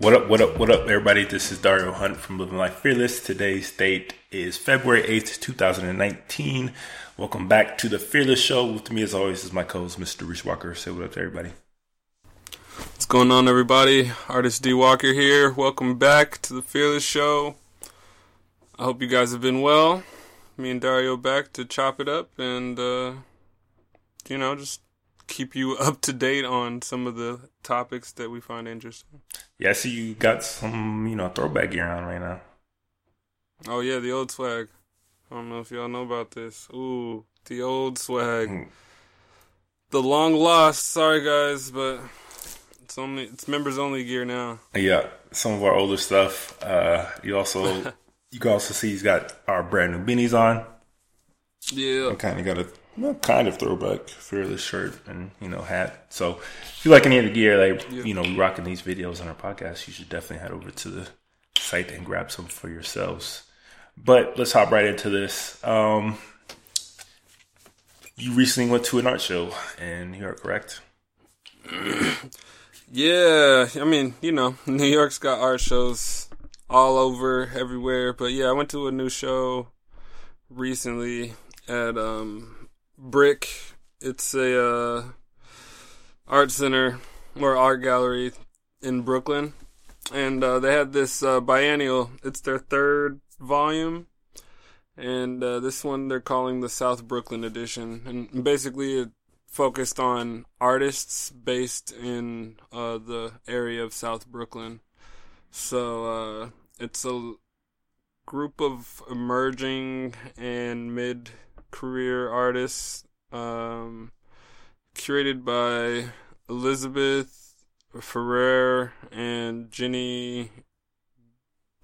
What up, what up, what up, everybody? This is Dario Hunt from Living Life Fearless. Today's date is February 8th, 2019. Welcome back to the Fearless Show. With me, as always, is my co host, Mr. Reese Walker. Say what up to everybody. What's going on, everybody? Artist D Walker here. Welcome back to the Fearless Show. I hope you guys have been well. Me and Dario back to chop it up and, uh, you know, just keep you up to date on some of the topics that we find interesting. Yeah, I see you got some, you know, throwback gear on right now. Oh yeah, the old swag. I don't know if y'all know about this. Ooh, the old swag. Mm. The long lost. Sorry guys, but it's only it's members only gear now. Yeah, some of our older stuff. Uh, you also, you can also see he's got our brand new beanies on. Yeah. I kind of got a kind of throwback fearless shirt and you know hat. So if you like any of the gear, like Yeah. you know, rocking these videos on our podcast, you should definitely head over to the site and grab some for yourselves. But let's hop right into this. Um, you recently went to an art show in New York, correct? Yeah, I mean, you know, New York's got art shows all over, everywhere. But yeah, I went to a new show recently at um, BRIC. It's a uh, art center or art gallery in Brooklyn, and uh, they had this uh, biennial. It's their third volume, and uh, this one they're calling the South Brooklyn edition, and basically it focused on artists based in uh, the area of South Brooklyn. So uh, it's a group of emerging and mid career artists um, curated by Elizabeth Ferrer and Ginny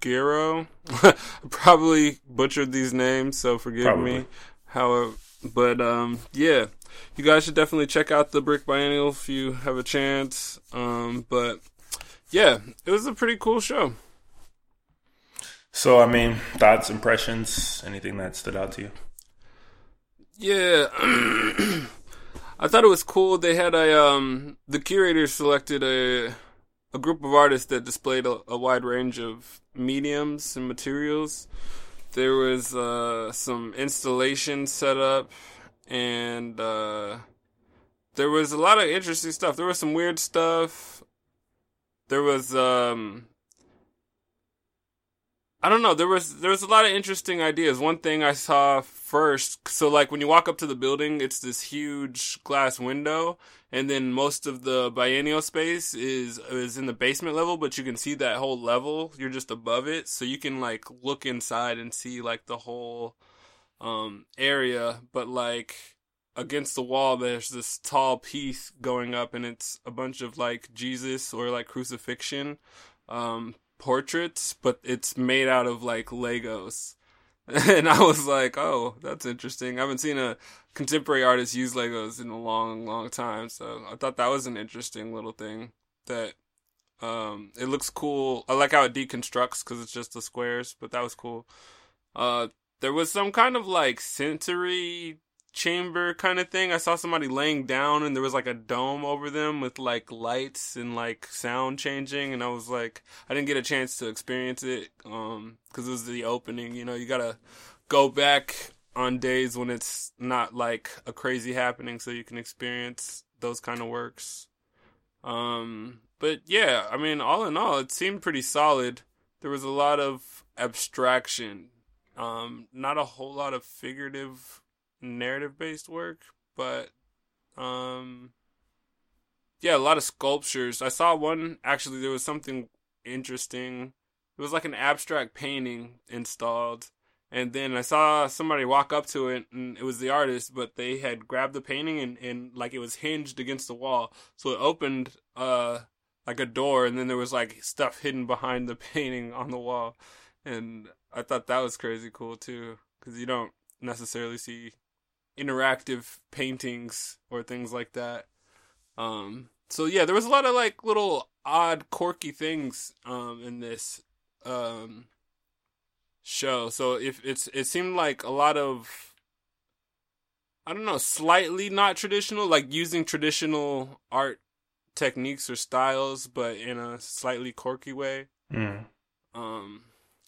Giro. Probably butchered these names, so forgive Probably. me. However, but um, yeah, you guys should definitely check out the BRIC Biennial if you have a chance. Um, but yeah, it was a pretty cool show. So I mean, thoughts, impressions, anything that stood out to you? Yeah. I thought it was cool. They had a um the curators selected a a group of artists that displayed a, a wide range of mediums and materials. There was uh some installation set up and uh there was a lot of interesting stuff. There was some weird stuff. There was um I don't know. There was there was a lot of interesting ideas. One thing I saw first, so like when you walk up to the building, it's this huge glass window, and then most of the biennial space is is in the basement level, but you can see that whole level. You're just above it, so you can like look inside and see like the whole um area. But like against the wall, there's this tall piece going up, and it's a bunch of like Jesus or like crucifixion. Um, portraits, but it's made out of like Legos. And I was like, oh, that's interesting. I haven't seen a contemporary artist use Legos in a long, long time. So I thought that was an interesting little thing that um it looks cool. I like how it deconstructs because it's just the squares, but that was cool. Uh there was some kind of like sensory chamber kind of thing. I saw somebody laying down and there was like a dome over them with like lights and like sound changing and I was like I didn't get a chance to experience it um cuz it was the opening, you know, you got to go back on days when it's not like a crazy happening so you can experience those kind of works. Um but yeah, I mean all in all it seemed pretty solid. There was a lot of abstraction. Um not a whole lot of figurative narrative based work, but um yeah, a lot of sculptures. I saw one actually there was something interesting. It was like an abstract painting installed. And then I saw somebody walk up to it and it was the artist, but they had grabbed the painting and, and like it was hinged against the wall. So it opened uh like a door and then there was like stuff hidden behind the painting on the wall. And I thought that was crazy cool too cuz you don't necessarily see interactive paintings or things like that. Um, so yeah, there was a lot of like little odd, quirky things um, in this um, show. So if it's it seemed like a lot of I don't know, slightly not traditional, like using traditional art techniques or styles, but in a slightly quirky way. Mm. Um,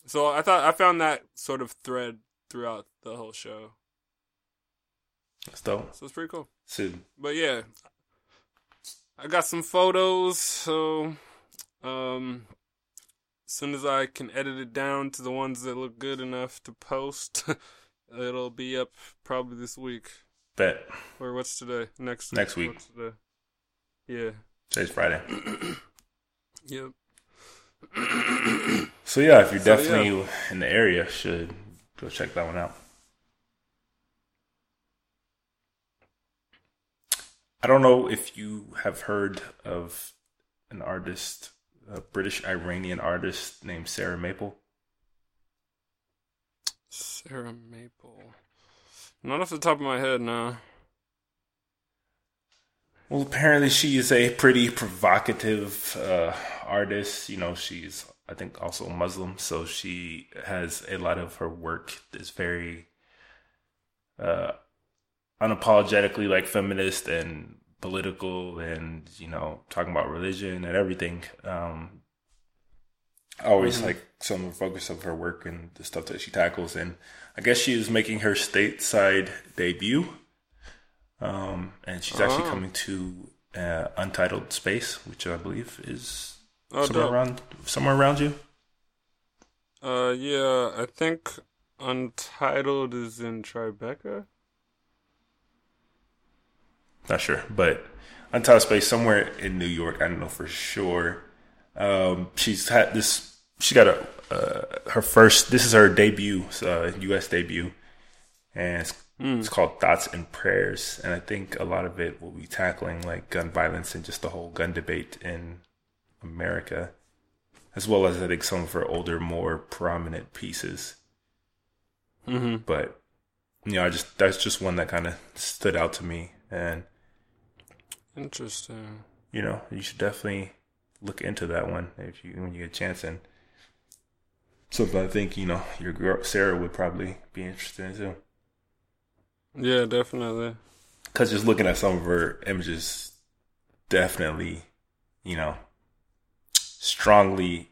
so I thought I found that sort of thread throughout the whole show. That's dope. So it's pretty cool. So, But yeah, I got some photos. So, um, as soon as I can edit it down to the ones that look good enough to post, it'll be up probably this week. bet. Or what's today? Next week. Next week. What's today? Yeah. Today's Friday. Yep. So yeah, if you're So, definitely in the area, should go check that one out. I don't know if you have heard of an artist, a British Iranian artist named Sarah Maple. Sarah Maple. Not off the top of my head, no. Well, apparently she is a pretty provocative uh, artist. You know, she's I think also Muslim, so she has a lot of her work is very uh, unapologetically like feminist and political, and you know, talking about religion and everything. Um, I always Mhm. like some of the focus of her work and the stuff that she tackles, and I guess she is making her stateside debut. Um, and she's actually Oh. coming to uh, Untitled Space, which I believe is Oh, somewhere dope. around somewhere around you. Uh, yeah, I think Untitled is in Tribeca. Not sure, but Untitled Space somewhere in New York. I don't know for sure. Um, she's had this. She got a uh, her first. This is her debut, uh, U.S. debut, and it's, it's called Thoughts and Prayers. And I think a lot of it will be tackling like gun violence and just the whole gun debate in America, as well as I think some of her older, more prominent pieces. Mm-hmm. But you know, I just that's just one that kind of stood out to me, and Interesting. you know, you should definitely look into that one if you when you get a chance. And something I think you know your girl Sarah would probably be interested in too. Yeah, definitely. Because just looking at some of her images, definitely, you know, strongly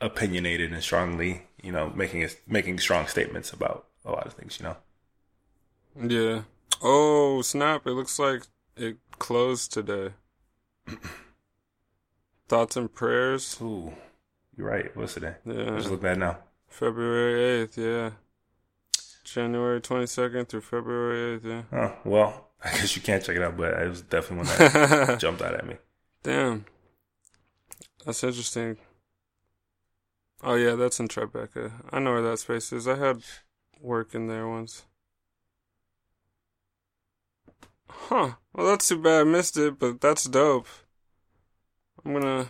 opinionated and strongly, you know, making it making strong statements about a lot of things. You know, Yeah. Oh, snap. It looks like it closed today. Thoughts and prayers. ooh, you're right. What's today? I Yeah. just look at it now. February 8th, yeah. January 22nd through February 8th, yeah. Oh well, I guess you can't check it out, but it was definitely one that jumped out at me. Damn. That's interesting. Oh, yeah, that's in Tribeca. I know where that space is. I had work in there once. Huh. Well, that's too bad I missed it, but that's dope. I'm gonna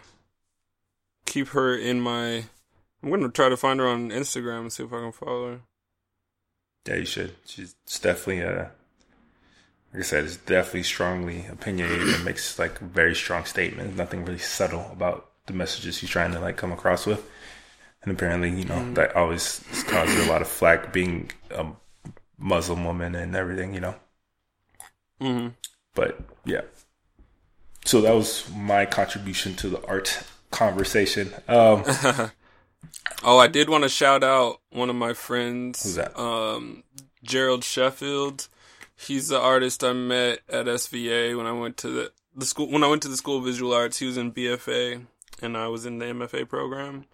keep her in my. I'm gonna try to find her on Instagram and see if I can follow her. Yeah, you should. She's definitely a. like I said, it's definitely strongly opinionated and makes like very strong statements. Nothing really subtle about the messages she's trying to like come across with. And apparently, you know, mm-hmm. that always causes a lot of flack being a Muslim woman and everything, you know. Mm-hmm. But yeah. So that was my contribution to the art conversation. Um Oh, I did want to shout out one of my friends. Who's that? Um, Gerald Sheffield. He's the artist I met at SVA when I went to the, the school. When I went to the School of Visual Arts, he was in BFA, and I was in the MFA program.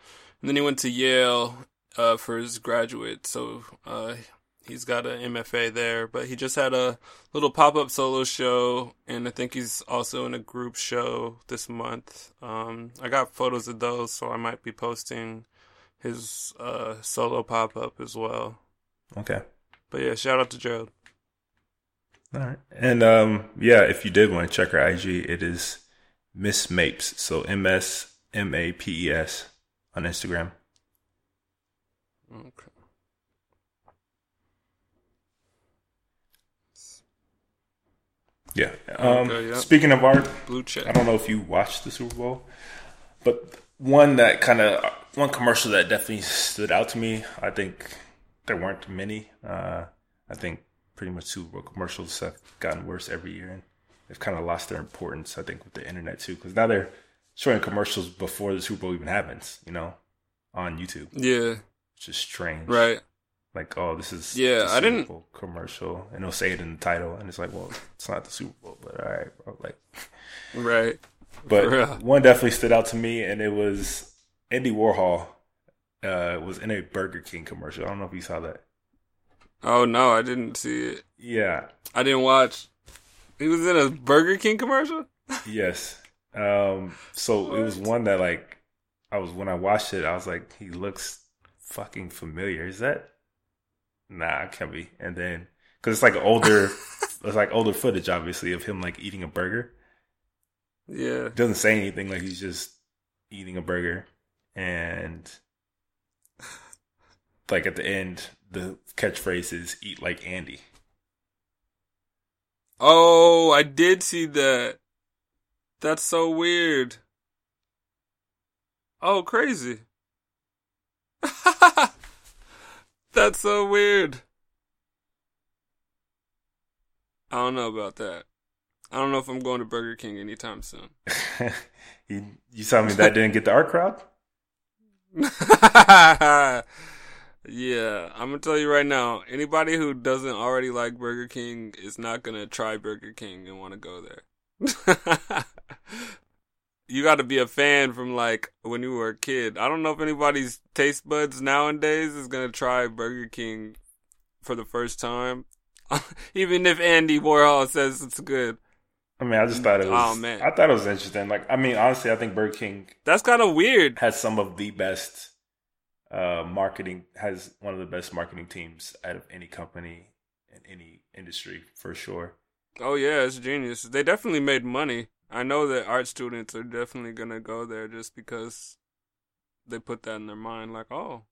And then he went to Yale uh, for his graduate, so uh, he's got an MFA there. But he just had a little pop up solo show, and I think he's also in a group show this month. Um, I got photos of those, so I might be posting his uh, solo pop up as well. okay. But yeah, shout out to Gerald. All right. And um yeah, if you did want to check her IG, it is Miss Mapes. So M S M A P E S on Instagram. Okay. Yeah. Um Okay, yeah. speaking of art, Blue check. I don't know if you watched the Super Bowl, but one that kind of one commercial that definitely stood out to me. I think there weren't many. Uh, I think pretty much Super Bowl commercials have gotten worse every year, and they've kind of lost their importance. I think with the internet too, because now they're showing commercials before the Super Bowl even happens. You know, on YouTube. Yeah. It's just strange, right? Like, oh, this is yeah. I didn't Bowl commercial, and they'll say it in the title, and it's like, well, it's not the Super Bowl, but all right, bro. like, right. But one definitely stood out to me, and it was Andy Warhol. Uh, was in a Burger King commercial. I don't know if you saw that. Oh no, I didn't see it. Yeah, I didn't watch. He was in a Burger King commercial. yes. Um. So what? it was one that like I was when I watched it, I was like, he looks fucking familiar. Is that? Nah, it can't be. And then because it's like older, it's like older footage, obviously, of him like eating a burger. Yeah, doesn't say anything. Like he's just eating a burger, and like at the end, the catchphrase is "Eat like Andy." Oh, I did see that. That's so weird. Oh, crazy. That's so weird. I don't know about that. I don't know if I'm going to Burger King anytime soon. you, you telling me that didn't get the art crowd? yeah, I'm gonna tell you right now. Anybody who doesn't already like Burger King is not gonna try Burger King and want to go there. you got to be a fan from like when you were a kid. I don't know if anybody's taste buds nowadays is gonna try Burger King for the first time, even if Andy Warhol says it's good. I mean, I just thought it was. Oh man, I thought it was interesting. Like, I mean, honestly, I think Burger King. That's kind of weird. Has some of the best uh, marketing. Has one of the best marketing teams out of any company in any industry for sure. Oh yeah, it's genius. They definitely made money. I know that art students are definitely gonna go there just because they put that in their mind. Like, oh,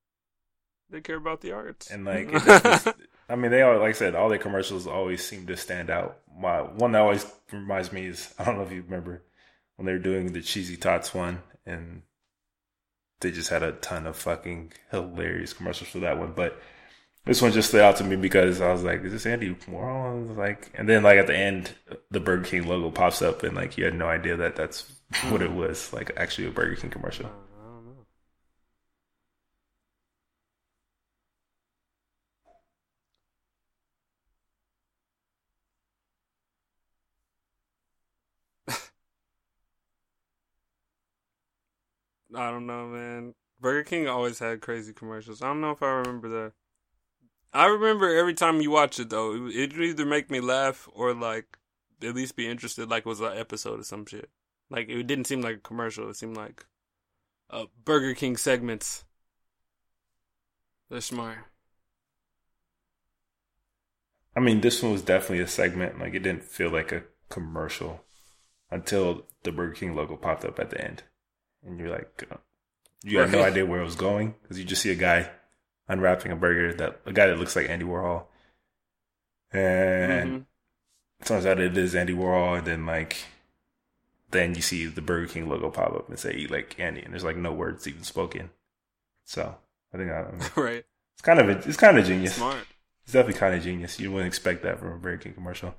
they care about the arts. And like, I mean, they all like I said, all their commercials always seem to stand out. My one that always reminds me is I don't know if you remember when they were doing the cheesy tots one, and they just had a ton of fucking hilarious commercials for that one. But this one just stood out to me because I was like, "Is this Andy Warhol?" Like, and then like at the end, the Burger King logo pops up, and like you had no idea that that's what it was. Like actually a Burger King commercial. I don't know, man. Burger King always had crazy commercials. I don't know if I remember that. I remember every time you watch it though, it would either make me laugh or like at least be interested, like it was an episode or some shit. Like it didn't seem like a commercial. It seemed like uh, Burger King segments. They're smart. I mean, this one was definitely a segment. Like it didn't feel like a commercial until the Burger King logo popped up at the end and you're like, uh, you have no idea where it was going because you just see a guy unwrapping a burger that a guy that looks like Andy Warhol, and mm-hmm. turns out it is Andy Warhol, and then like. Then you see the Burger King logo pop up and say "Eat like Andy," and there's like no words even spoken. So I think I, right. It's kind of a, it's kind of genius. Smart. It's definitely kind of genius. You wouldn't expect that from a Burger King commercial.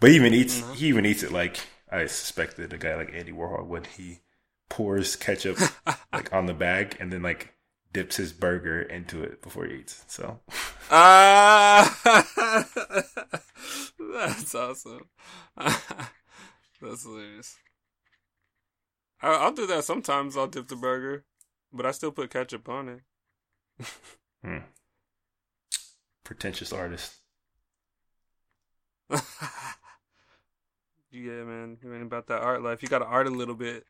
But he even eats mm-hmm. he even eats it like I suspected a guy like Andy Warhol would. He pours ketchup like on the bag and then like dips his burger into it before he eats. So, ah, uh, that's awesome. that's hilarious. I, will do that sometimes. I'll dip the burger, but I still put ketchup on it. hmm. Pretentious artist. yeah, man. You ain't about that art life. You got to art a little bit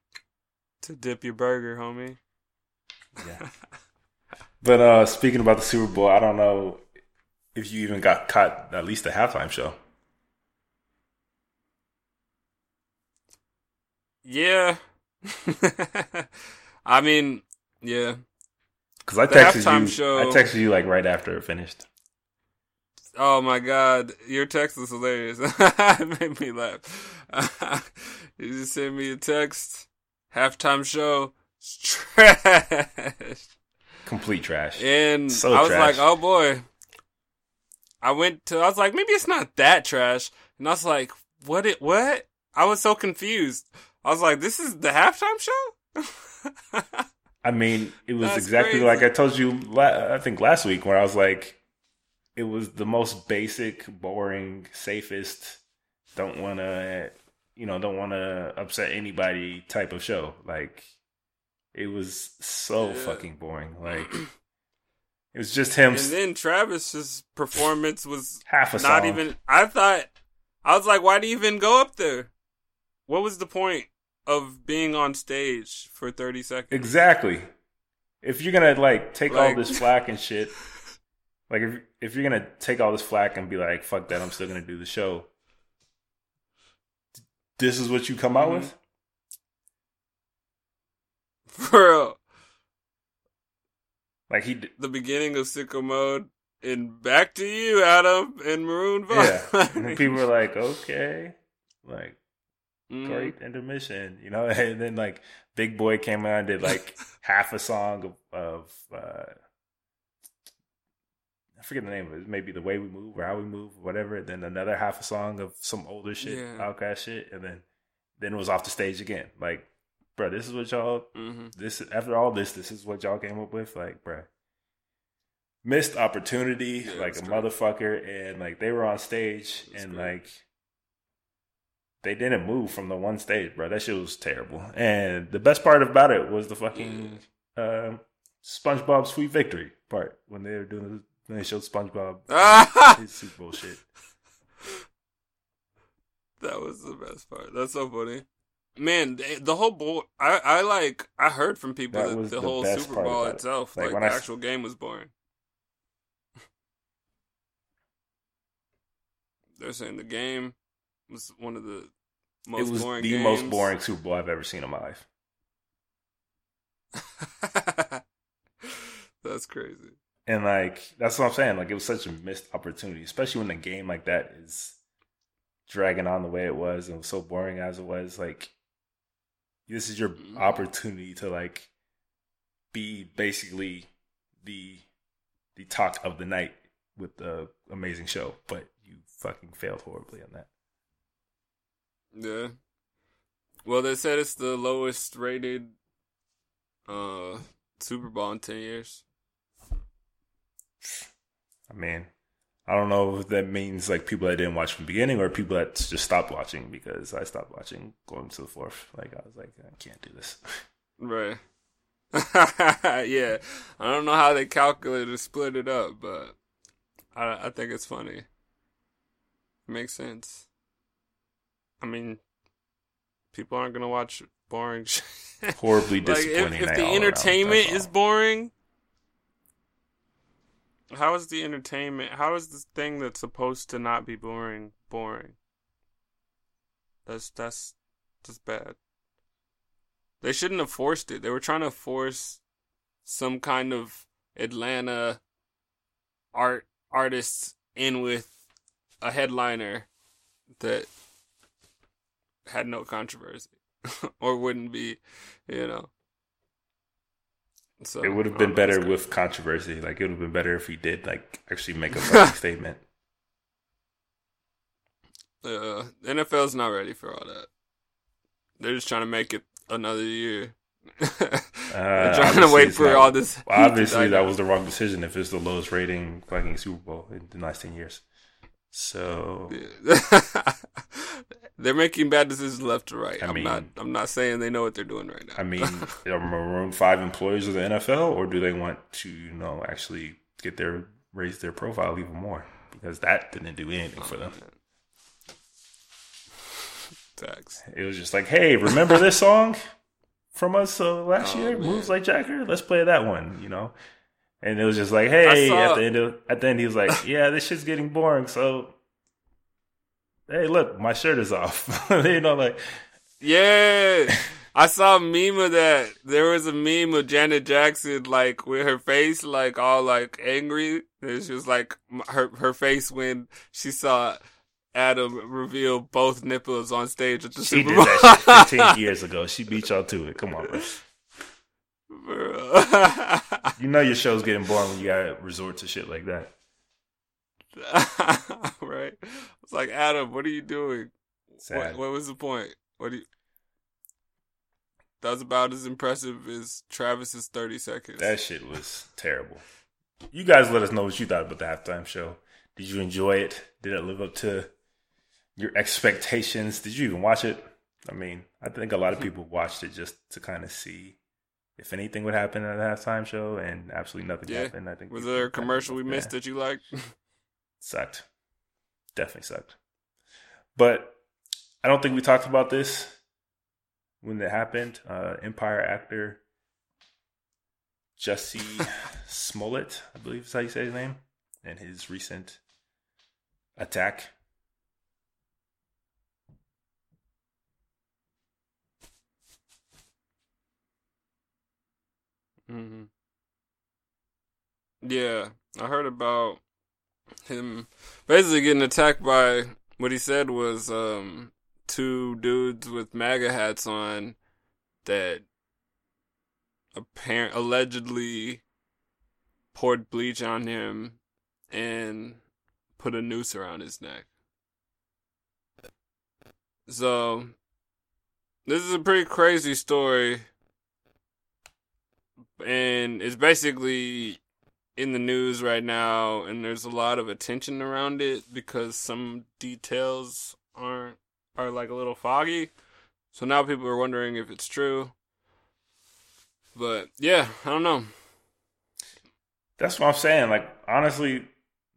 to dip your burger, homie. Yeah. But uh speaking about the Super Bowl, I don't know if you even got caught at least the halftime show. Yeah. I mean, yeah. Because I texted you. Show, I texted you like right after it finished. Oh my god, your text was hilarious. it made me laugh. you just sent me a text halftime show trash. Complete trash. And so I was trash. like, oh boy. I went to, I was like, maybe it's not that trash. And I was like, what it what? I was so confused. I was like, this is the halftime show? I mean, it was That's exactly crazy. like I told you. La- I think last week where I was like, it was the most basic, boring, safest. Don't want to, you know, don't want to upset anybody type of show. Like, it was so Yeah. fucking boring. Like, it was just him and then Travis's performance was half a not song. even I thought I was like, why do you even go up there? What was the point of being on stage for thirty seconds? Exactly. If you're gonna like take all this flack and shit, like if if you're gonna take all this flack and be like, "Fuck that," I'm still gonna do the show. This is what you come out Mhm. with. For real. Like he, d- the beginning of sicko mode and back to you, Adam, and Maroon yeah. Five. and then people were like, "Okay," like Mhm. great intermission, you know. And then like Big Boi came out and did like half a song of, of uh, I forget the name of it. Maybe the way we move or how we move, or whatever. And then another half a song of some older shit, Yeah. OutKast shit, and then then it was off the stage again. Like, bro, this is what y'all. Mhm. This after all this, this is what y'all came up with. Like, bro, missed opportunity Yeah, like a great. motherfucker, and like they were on stage It's and great. like they didn't move from the one stage, bro. That shit was terrible. And the best part about it was the fucking uh, SpongeBob Sweet Victory part when they were doing when they showed SpongeBob his Super Bowl shit. that was the best part. That's so funny. Man, the whole bowl. I, I like. I heard from people That that, the, the whole Super Bowl it. itself, Like, like, the I actual game, was boring. They're saying the game was one of the most it was boring. the games. most boring Super Bowl I've ever seen in my life. That's crazy. And like that's what I'm saying. Like it was such a missed opportunity, especially when a game like that is dragging on the way it was and was so boring as it was. Like this is your Mhm. opportunity to like be basically the the talk of the night with the amazing show, but you fucking failed horribly on that. Yeah. Well, they said it's the lowest rated uh Super Bowl in ten years. I mean, I don't know if that means like people that didn't watch from the beginning or people that just stopped watching because I stopped watching going to the fourth. Like I was like, I can't do this. Right. yeah. I don't know how they calculated to split it up, but I I think it's funny. makes sense. I mean, people aren't gonna watch boring. Horribly like if, disappointing. if night the all around, entertainment is boring how is the entertainment how is this thing that's supposed to not be boring boring? That's that's just bad. They shouldn't have forced it. They were trying to force some kind of atlanta art artists in with a headliner that had no controversy or wouldn't be, you know. So it would have been better with controversy. Like it would have been better if he did like actually make a statement. Uh, NFL's not ready for all that. They're just trying to make it another year. They're Uh, trying to wait for not- all this. to Obviously, that was the wrong decision. If it's the lowest rating fucking Super Bowl in the last ten years, so they're making bad decisions left to right. I I'm mean- not. I'm not saying they know what they're doing right now. I mean, are Maroon Five employees of the NFL, or do they want to, you know, actually get their raise their profile even more? Because that didn't do anything for them. Tax. It was just like, hey, remember this song from us uh, last Oh, year, man. "Moves Like Jagger"? Let's play that one, you know. And it was just like, hey, saw- at the end of at the end, he was like, yeah, this shit's getting boring. So, hey, look, my shirt is off. you know, like, Yeah. I saw a meme of that. There was a meme of Janet Jackson, like with her face, like all like angry. And she was like her her face when she saw Adam reveal both nipples on stage at the she Super did Bowl. that shit 15 years ago. She beat y'all to it. Come on, bro. You know your show's getting boring when you gotta resort to shit like that. right? It's like Adam, what are you doing? What, what was the point? What do you? That was about as impressive as Travis's thirty seconds. That shit was terrible. You guys let us know what you thought about the halftime show. Did you enjoy it? Did it live up to your expectations? Did you even watch it? I mean, I think a lot of people watched it just to kind of see if anything would happen at a halftime show, and absolutely nothing yeah. happened. I think was there a commercial we missed that you liked? sucked, definitely sucked. But I don't think we talked about this when it happened. Uh, Empire actor Jussie Smollett, I believe is how you say his name, and his recent attack Mm-hmm. Yeah, I heard about him basically getting attacked by what he said was um, two dudes with MAGA hats on that apparent allegedly poured bleach on him and put a noose around his neck. So this is a pretty crazy story and it's basically in the news right now, and there's a lot of attention around it because some details aren't are like a little foggy. So now people are wondering if it's true. But yeah, I don't know. That's what I'm saying. Like honestly,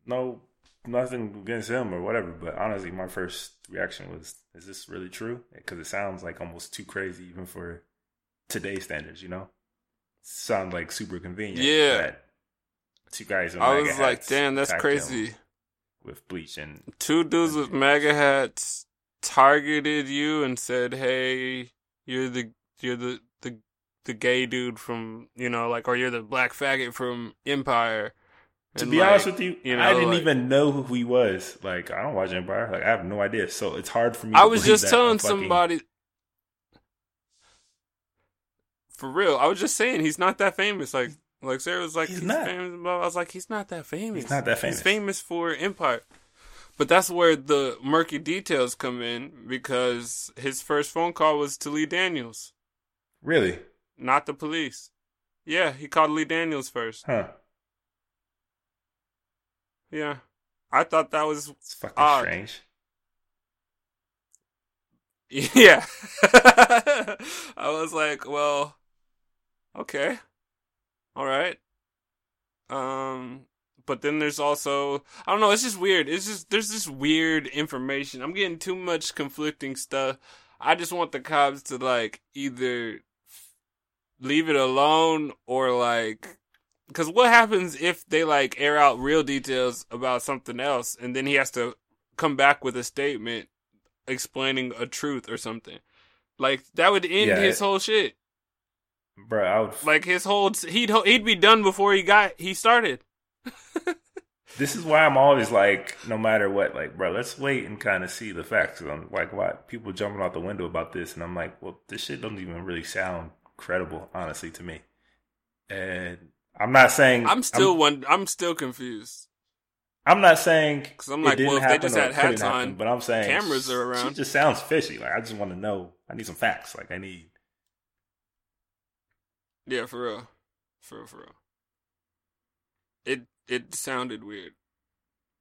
no nothing against him or whatever, but honestly, my first reaction was, "Is this really true?" Because it sounds like almost too crazy even for today's standards, you know sound like super convenient. Yeah. two guys. I was like, damn, that's crazy. With bleach and two dudes with MAGA hats targeted you and said, "Hey, you're the you're the the the gay dude from you know like, or you're the black faggot from Empire." To be like, honest with you, you know, I didn't like, even know who he was. Like, I don't watch Empire. Like, I have no idea. So it's hard for me. I was just telling somebody. For real, I was just saying he's not that famous. Like like Sarah was like he's, he's not. famous. I was like he's not that famous. He's not that famous. He's famous for Empire. But that's where the murky details come in because his first phone call was to Lee Daniels. Really? Not the police. Yeah, he called Lee Daniels first. Huh. Yeah. I thought that was it's fucking odd. strange. Yeah. I was like, well, okay, all right. Um, but then there's also I don't know. It's just weird. It's just there's this weird information. I'm getting too much conflicting stuff. I just want the cops to like either leave it alone or like because what happens if they like air out real details about something else and then he has to come back with a statement explaining a truth or something like that would end yeah, his whole shit bro. I would like his whole he'd he'd be done before he got he started. this is why I'm always like, no matter what, like, bro, let's wait and kind of see the facts. I'm like, why people jumping out the window about this, and I'm like, well, this shit doesn't even really sound credible, honestly, to me. And I'm not saying I'm still I'm, one. I'm still confused. I'm not saying because I'm like, well, if they just had hats happen, on, but I'm saying cameras are around. It just sounds fishy. Like I just want to know. I need some facts. Like I need yeah, for real. For real, for real. It it sounded weird.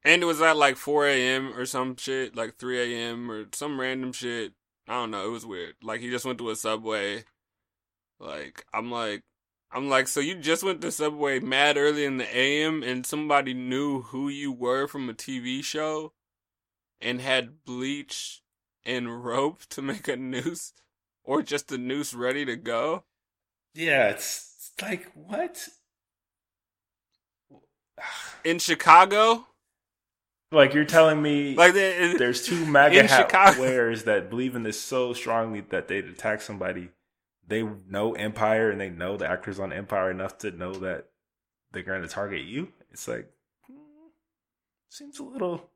And it was at like 4 a.m. or some shit, like 3 a.m. or some random shit. I don't know. It was weird. Like he just went to a subway. Like I'm like, I'm like, so you just went to subway mad early in the AM, and somebody knew who you were from a TV show, and had bleach and rope to make a noose, or just a noose ready to go. Yeah, it's, it's like what? In Chicago? Like you're telling me like in, there's two MAGA hat Chicago. wearers that believe in this so strongly that they'd attack somebody. They know Empire and they know the actors on Empire enough to know that they're going to target you. It's like hmm, seems a little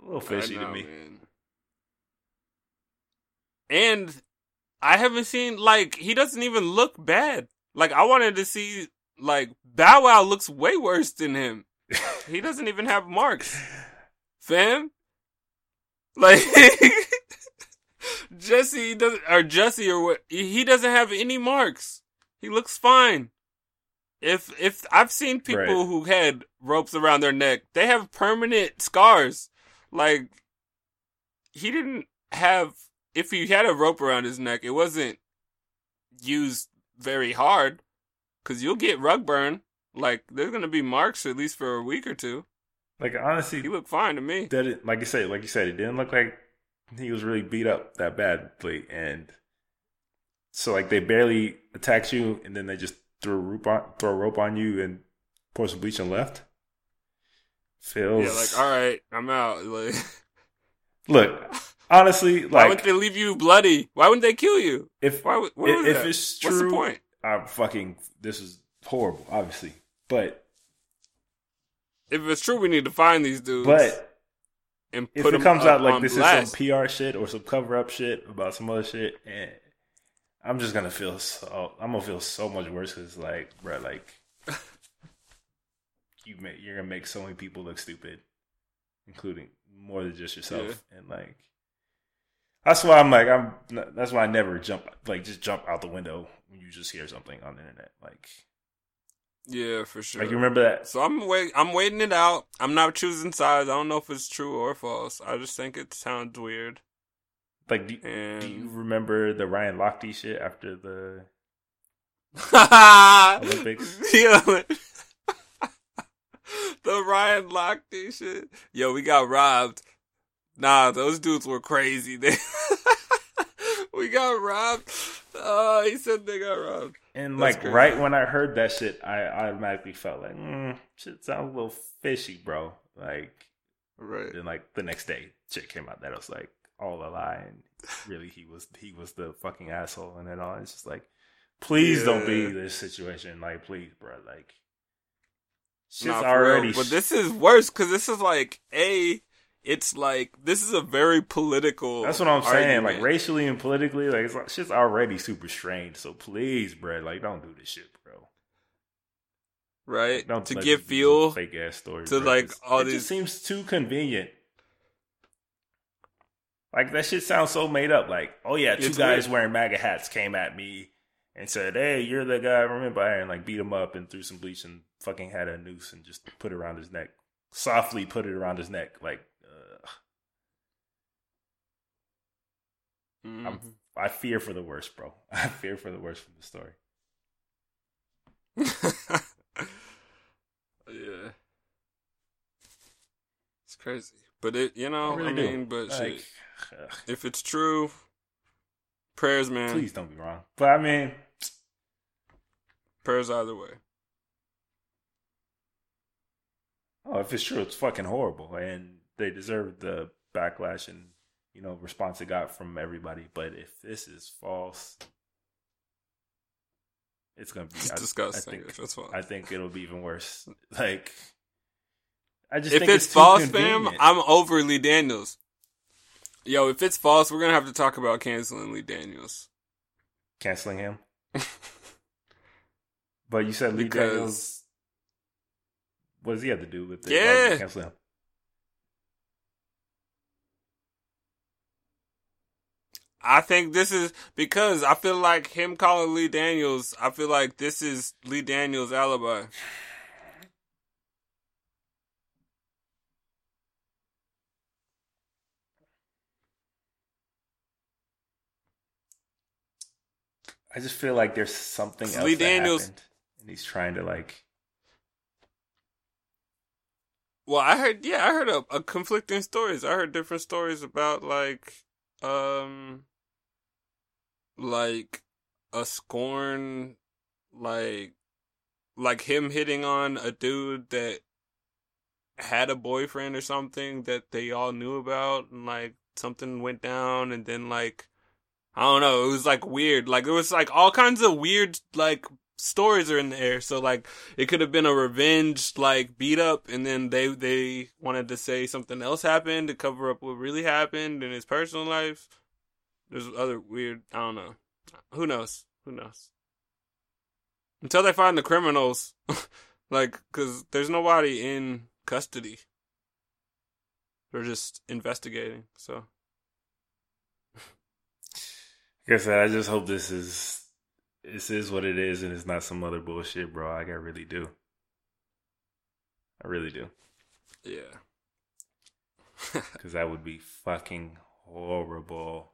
a little fishy know, to me. Man. And I haven't seen like he doesn't even look bad. Like I wanted to see like Bow Wow looks way worse than him. he doesn't even have marks. Fam? Like Jussie doesn't, or Jussie or what? He doesn't have any marks. He looks fine. If if I've seen people Right. who had ropes around their neck, they have permanent scars. Like he didn't have. If he had a rope around his neck, it wasn't used very hard. Cause you'll get rug burn. Like there's gonna be marks at least for a week or two. Like honestly, He looked fine to me. that it, like you said, like you said, it didn't look like he was really beat up that badly, and so like they barely attacked you, and then they just threw a rope on, throw a rope on you, and pour some bleach and left. Feels Yeah, like all right, I'm out. Like. look, honestly, like, Why wouldn't they leave you bloody? Why wouldn't they kill you? if Why? would- if, if it's true, What's the point? I'm fucking. This is horrible, obviously, but If it's true, we need to find these dudes. but and if it comes out like this blast. is some PR shit or some cover up shit about some other shit, and I'm just gonna feel so I'm gonna feel so much worse because like, bro, like you make you're gonna make so many people look stupid, including more than just yourself, and like that's why I'm like I'm that's why I never jump like just jump out the window when you just hear something on the internet like yeah, for sure. like you remember that so I'm wait. I'm waiting it out. I'm not choosing sides. I don't know if it's true or false. I just think it sounds weird. like do, And do you remember the Ryan Lochte shit after the Olympics. Yeah. the Ryan Lochte shit. Yo, we got robbed. Nah, those dudes were crazy. They we got robbed. Oh, he said they got robbed. And That's like crazy. right when I heard that shit, I automatically felt like, mm, shit sounds a little fishy, bro. Like, Right. then like the next day, shit came out that it was like all a lie, and really he was he was the fucking asshole, and then all. It's just like, please don't be this situation, like, please, bro, like, shit's already. real. But this is worse because this is like a. It's like this is a very political. that's what I'm saying, like racially and politically, like it's like, shit's already super strange. So please, bro, like, don't do this shit, bro. right? Don't to give fuel. fake ass story. to, bro. like, It's- all it these- just seems too convenient. Like that shit sounds so made up. Like, oh yeah, two It's guys weird. wearing MAGA hats came at me and said, "Hey, you're the guy." Remember, and like beat him up and threw some bleach and fucking had a noose and just put it around his neck, softly put it around his neck. Like, uh, Mhm. I'm, I fear for the worst, bro. I fear for the worst from the story. yeah. It's crazy. But it, you know, I I, really do. mean, but Like, shit. If it's true, prayers, man. please don't be wrong. But I mean, Prayers either way. Oh, if it's true, it's fucking horrible, and they deserve the backlash and you know response it got from everybody. But if this is false, it's gonna be It's I- disgusting. I think, That's fine. I think it'll be even worse. Like, I just if think it's, too false, fam. I'm over Lee Daniels. Yo, if it's false, we're gonna have to talk about canceling Lee Daniels. canceling him. But you said Lee Because- Daniels. What does he have to do with it? Yeah. Why would you cancel him? I think this is because I feel like him calling Lee Daniels. I feel like this is Lee Daniels' alibi. I just feel like there's something else Lee Daniels- happened, and he's trying to like. Well, I heard, yeah, I heard a, a conflicting stories. I heard different stories about like, um, like a scorn, like, like him hitting on a dude that had a boyfriend or something that they all knew about, and like something went down, and then like, I don't know, it was like weird. Like it was like all kinds of weird like stories are in the air. So like it could have been a revenge like beat up and then they they wanted to say something else happened to cover up what really happened in his personal life there's other weird i don't know who knows who knows until they find the criminals like because there's nobody in custody They're just investigating. So Like I said, I just hope this is this is what it is, and it's not some other bullshit, bro. Like I really do. I really do, yeah. because that would be fucking horrible.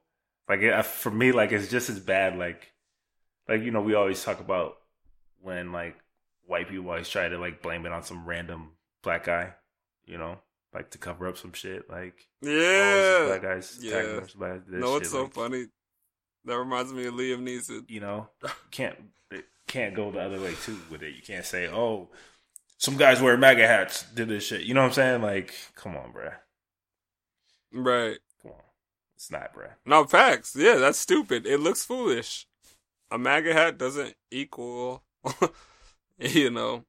Like it, uh, for me, like it's just as bad. Like, like you know, we always talk about when like white people always try to like blame it on some random black guy, you know, like to cover up some shit. Like, oh, Yeah. black guys, Yeah. tagging us by no, it's shit, so like, funny. That reminds me of Liam Neeson. you know, can't can't go the other way too with it. You can't say, "Oh, some guys wear MAGA hats did this shit." You know what I'm saying? Like, come on, bruh. Right. It's not, bruh. No, facts. Yeah, that's stupid. It looks foolish. A MAGA hat doesn't equal, you know,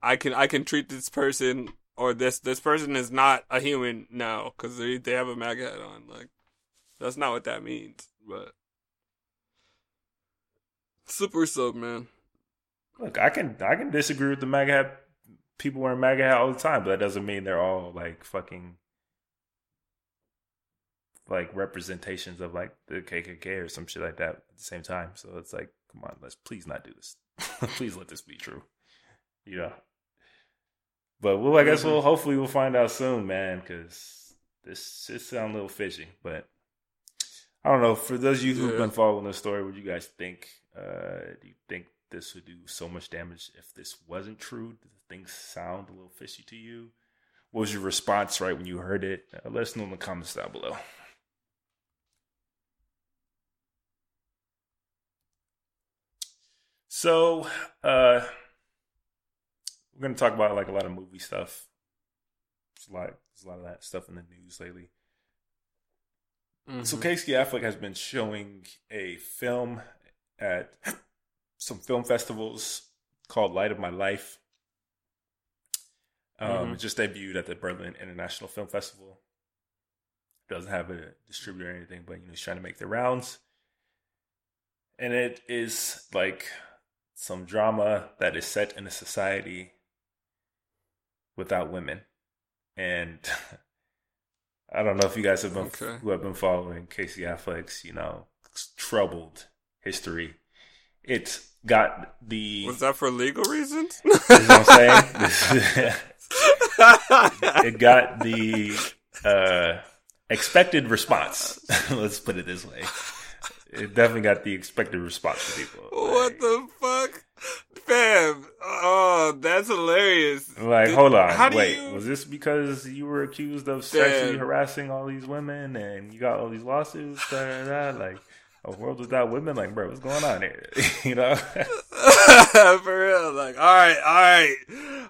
I can I can treat this person or this this person is not a human now because they they have a MAGA hat on. Like, that's not what that means. But super sub, man. Look, I can I can disagree with the MAGA hat people wearing MAGA hat all the time, but that doesn't mean they're all like fucking like representations of like the KKK or some shit like that at the same time. So it's like, come on, let's please not do this. please let this be true. You know. But well, I guess we'll hopefully we'll find out soon, man, because this it sounds a little fishy. But I don't know. For those of you who've Yeah. been following this story, what do you guys think? Uh, do you think this would do so much damage if this wasn't true? Did things sound a little fishy to you? What was your response right when you heard it? Uh, let us know in the comments down below. So, uh, we're gonna talk about like a lot of movie stuff. There's a lot, there's a lot of that stuff in the news lately. So Mhm. Casey Affleck has been showing a film at some film festivals called Light of My Life. Um, Mhm. It just debuted at the Berlin International Film Festival. Doesn't have a distributor or anything, but you know he's trying to make the rounds. And it is like some drama that is set in a society without women. And I don't know if you guys have been Okay. who have been following Casey Affleck's, you know, troubled history. It's got the Was that for legal reasons? you know what I'm saying? it got the uh, expected response. Let's put it this way. It definitely got the expected response from people. What Like- the fuck, fam? Oh, that's hilarious. Like, Did- hold on, wait. you- Was this because you were accused of sexually Damn. harassing all these women and you got all these lawsuits? Da, da, da, like, a world without women? Like, bro, what's going on here? you know? For real, like, all right, all right,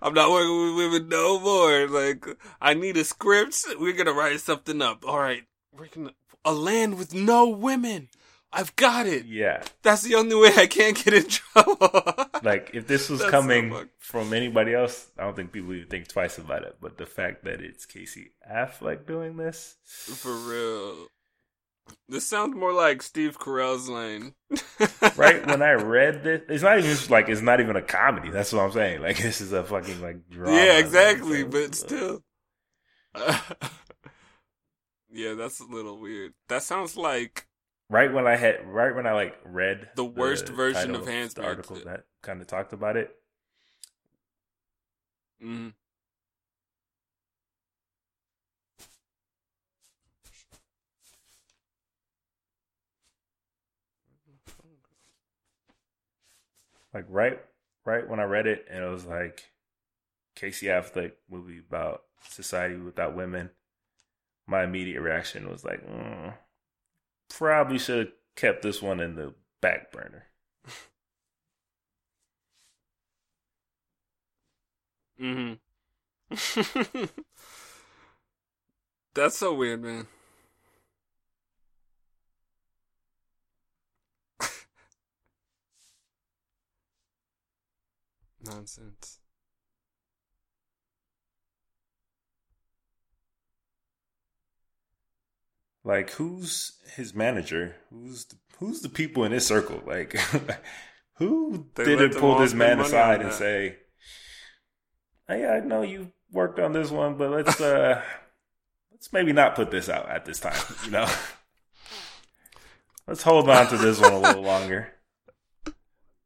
I'm not working with women no more. Like, I need a script. We're gonna write something up. All right, we're gonna a land with no women. I've got it. yeah. That's the only way I can't get in trouble. Like, if this was That's coming from anybody else, I don't think people would think twice about it. But the fact that it's Casey Affleck doing this, For real. This sounds more like Steve Carell's lane. right when I read this, it's not even like it's not even a comedy. That's what I'm saying. Like this is a fucking like drama. Yeah, exactly, so- but uh, still. yeah, that's a little weird. That sounds like right when I had right when I like read The worst version title of Handmaid's the article that kind of talked about it. mm, Like right right when I read it, and it was like Casey Affleck movie about society without women. My immediate reaction was like, mm, probably should have kept this one in the back burner. hmm That's so weird, man. Nonsense. Like, who's his manager? Who's the, who's the people in his circle? Like, who They didn't pull this man aside and say, "Hey, I know you worked on this one, but let's uh, let's maybe not put this out at this time. You know, let's hold on to this one a little longer.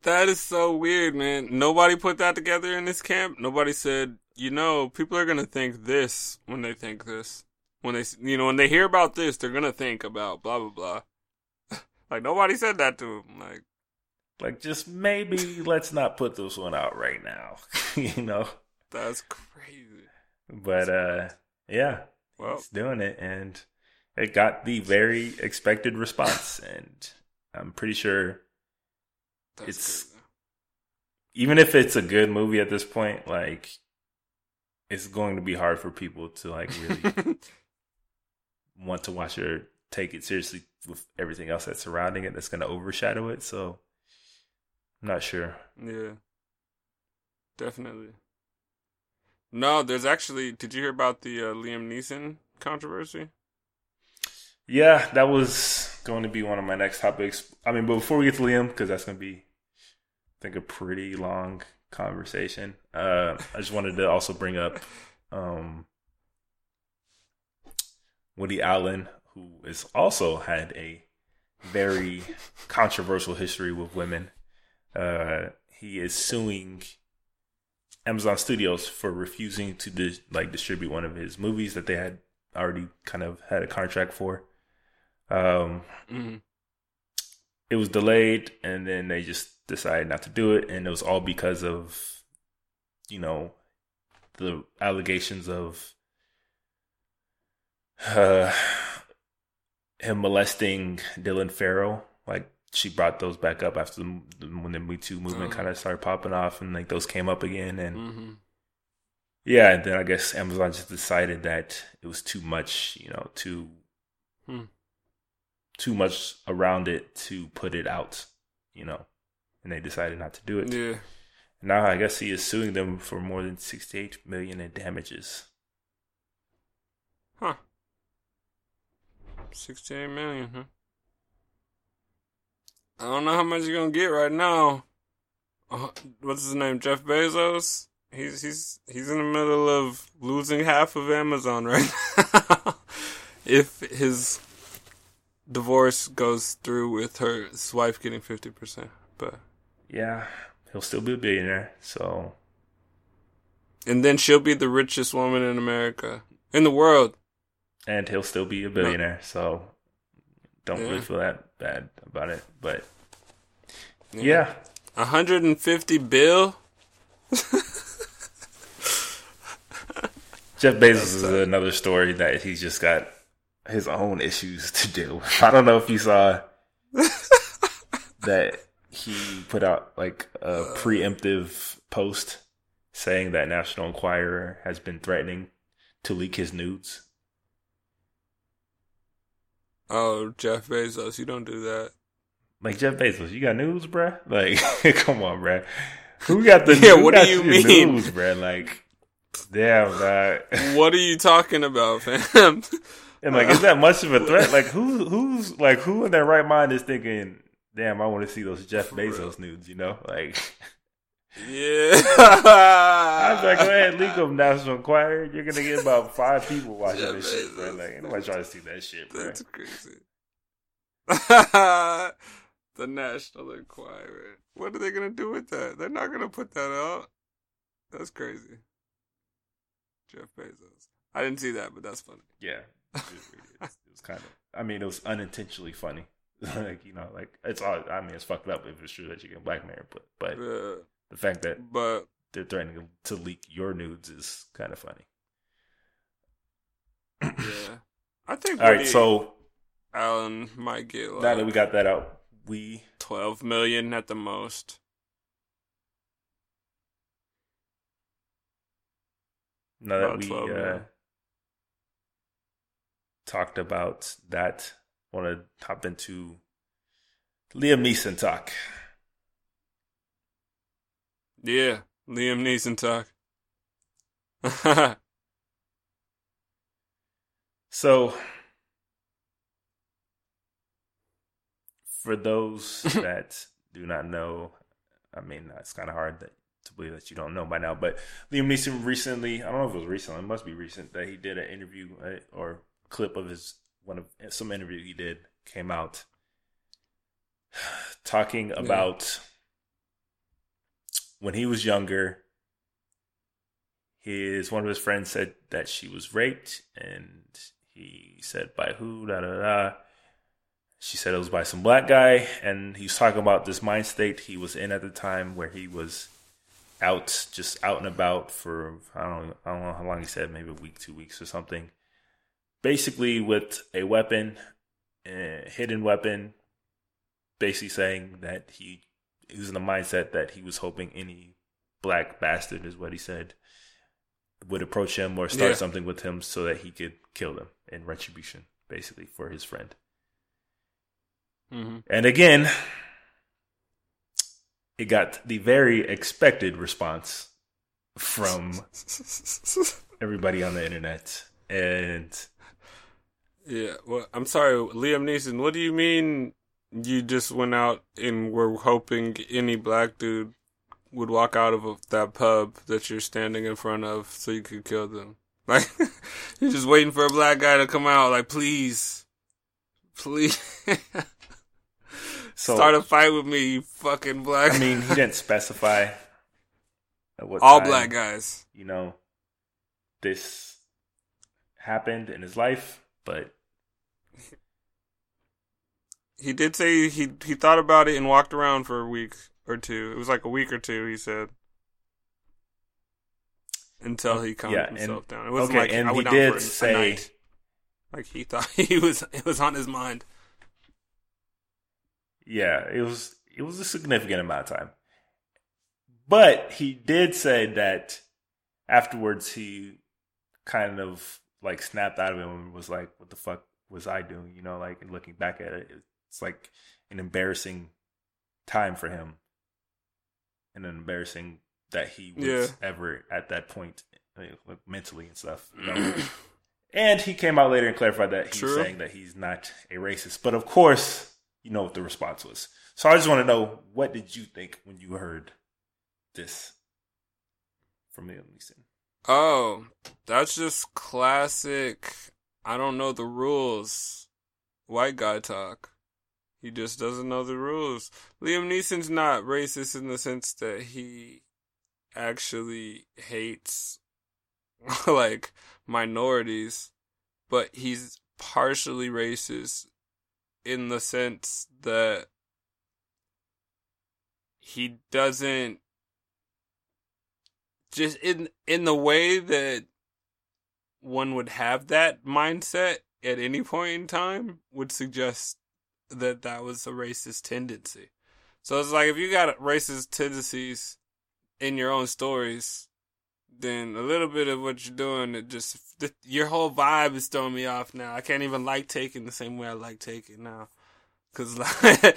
That is so weird, man. Nobody put that together in this camp. Nobody said, you know, people are gonna think this when they think this. When they, you know, when they hear about this, they're gonna think about blah blah blah. like nobody said that to him. Like, like just maybe let's not put this one out right now. you know, that's crazy. But uh, yeah, well, he's doing it, and it got the very expected response, and I'm pretty sure that's it's crazy. even if it's a good movie at this point, like it's going to be hard for people to like really want to watch or take it seriously with everything else that's surrounding it that's going to overshadow it. So I'm not sure. Yeah. Definitely. No, there's actually. Did you hear about the uh, Liam Neeson controversy? Yeah, that was going to be one of my next topics. I mean, but before we get to Liam, because that's going to be, I think, a pretty long conversation. Uh, I just wanted to also bring up um, Woody Allen, who has also had a very controversial history with women. Uh, he is suing Amazon Studios for refusing to dis- like distribute one of his movies that they had already kind of had a contract for. Um, mm-hmm. It was delayed, and then they just decided not to do it, and it was all because of, you know, the allegations of uh, him molesting Dylan Farrow. Like she brought those back up after the, when the Me Too movement oh. kind of started popping off, and like those came up again, and mm-hmm. yeah, and then I guess Amazon just decided that it was too much, you know, too hmm. too much around it to put it out, you know and they decided not to do it. Yeah. Now I guess he is suing them for more than sixty-eight million in damages. Huh. Sixty-eight million, huh? I don't know how much you're gonna get right now. Uh, what's his name? Jeff Bezos. He's he's he's in the middle of losing half of Amazon right now. if his divorce goes through with her his wife getting fifty percent, but yeah, he'll still be a billionaire. So, and then she'll be the richest woman in America, in the world, and he'll still be a billionaire. No. So, don't yeah. really feel that bad about it. But yeah, yeah. 150 bill. Jeff Bezos is another story that he's just got his own issues to deal with. I don't know if you saw that he put out like a uh. preemptive post saying that National Enquirer has been threatening to leak his nudes. Oh, Jeff Bezos, you don't do that. Like Jeff Bezos, you got news, bruh? Like, come on, bruh. Who got the yeah? What do you mean, news, bruh? Like, damn, bruh. What are you talking about, fam? and like, is that much of a threat? Like, who, who's like, who in their right mind is thinking damn, I want to see those Jeff Bezos nudes, you know? Like, yeah. I was like, go ahead, leak them, National Enquirer. You're going to get about five people watching Jeff this Bezos. shit, bro. Like, nobody trying to see that shit, bro. That's crazy. the National Enquirer. What are they going to do with that? They're not going to put that out. That's crazy. Jeff Bezos. I didn't see that, but that's funny. Yeah. It was, it was kind of, I mean, it was unintentionally funny. like you know, like it's all. I mean, it's fucked up if it's true that you get blackmailed, but but yeah. The fact that but they're threatening to leak your nudes is kind of funny. yeah, I think. all right, so Allen might get like now that we got that out, we twelve million at the most. Now that we uh, talked about that want to hop into Liam Neeson talk. Yeah, Liam Neeson talk. so, for those that do not know, I mean, it's kind of hard to believe that you don't know by now. But Liam Neeson recently, I don't know if it was recent, it must be recent, that he did an interview uh, or clip of his one of some interview he did came out talking about when he was younger. His one of his friends said that she was raped, and he said by who? Da da da. She said it was by some black guy, and he was talking about this mind state he was in at the time, where he was out, just out and about for I don't I don't know how long he said, maybe a week, two weeks or something. Basically, with a weapon, a hidden weapon, basically saying that he, he was in the mindset that he was hoping any black bastard is what he said would approach him or start yeah. something with him so that he could kill them in retribution, basically for his friend. Mm-hmm. And again, it got the very expected response from everybody on the internet. And yeah, well, I'm sorry, Liam Neeson. What do you mean you just went out and were hoping any black dude would walk out of that pub that you're standing in front of so you could kill them. Like, you're just waiting for a black guy to come out, like, please, please. so, Start a fight with me, you fucking black. I mean, he didn't specify all time, black guys. You know, this happened in his life, but he did say he he thought about it and walked around for a week or two. It was like a week or two. He said until he calmed yeah, himself and, down. It wasn't okay, like and I went he did for a, say, a night. Like he thought he was it was on his mind. Yeah, it was it was a significant amount of time. But he did say that afterwards he kind of like snapped out of it and was like, "What the fuck was I doing?" You know, like looking back at it, it's like an embarrassing time for him, and an embarrassing that he was yeah. ever at that point, like, mentally and stuff. You know? and he came out later and clarified that he's saying that he's not a racist. But of course, you know what the response was. So I just want to know what did you think when you heard this from Liam Neeson? Oh, that's just classic. I don't know the rules. White guy talk. He just doesn't know the rules. Liam Neeson's not racist in the sense that he actually hates like minorities, but he's partially racist in the sense that he doesn't just in in the way that one would have that mindset at any point in time would suggest that that was a racist tendency. So it's like if you got racist tendencies in your own stories, then a little bit of what you're doing, it just your whole vibe is throwing me off now. I can't even like taking the same way I like taking now. Cause like,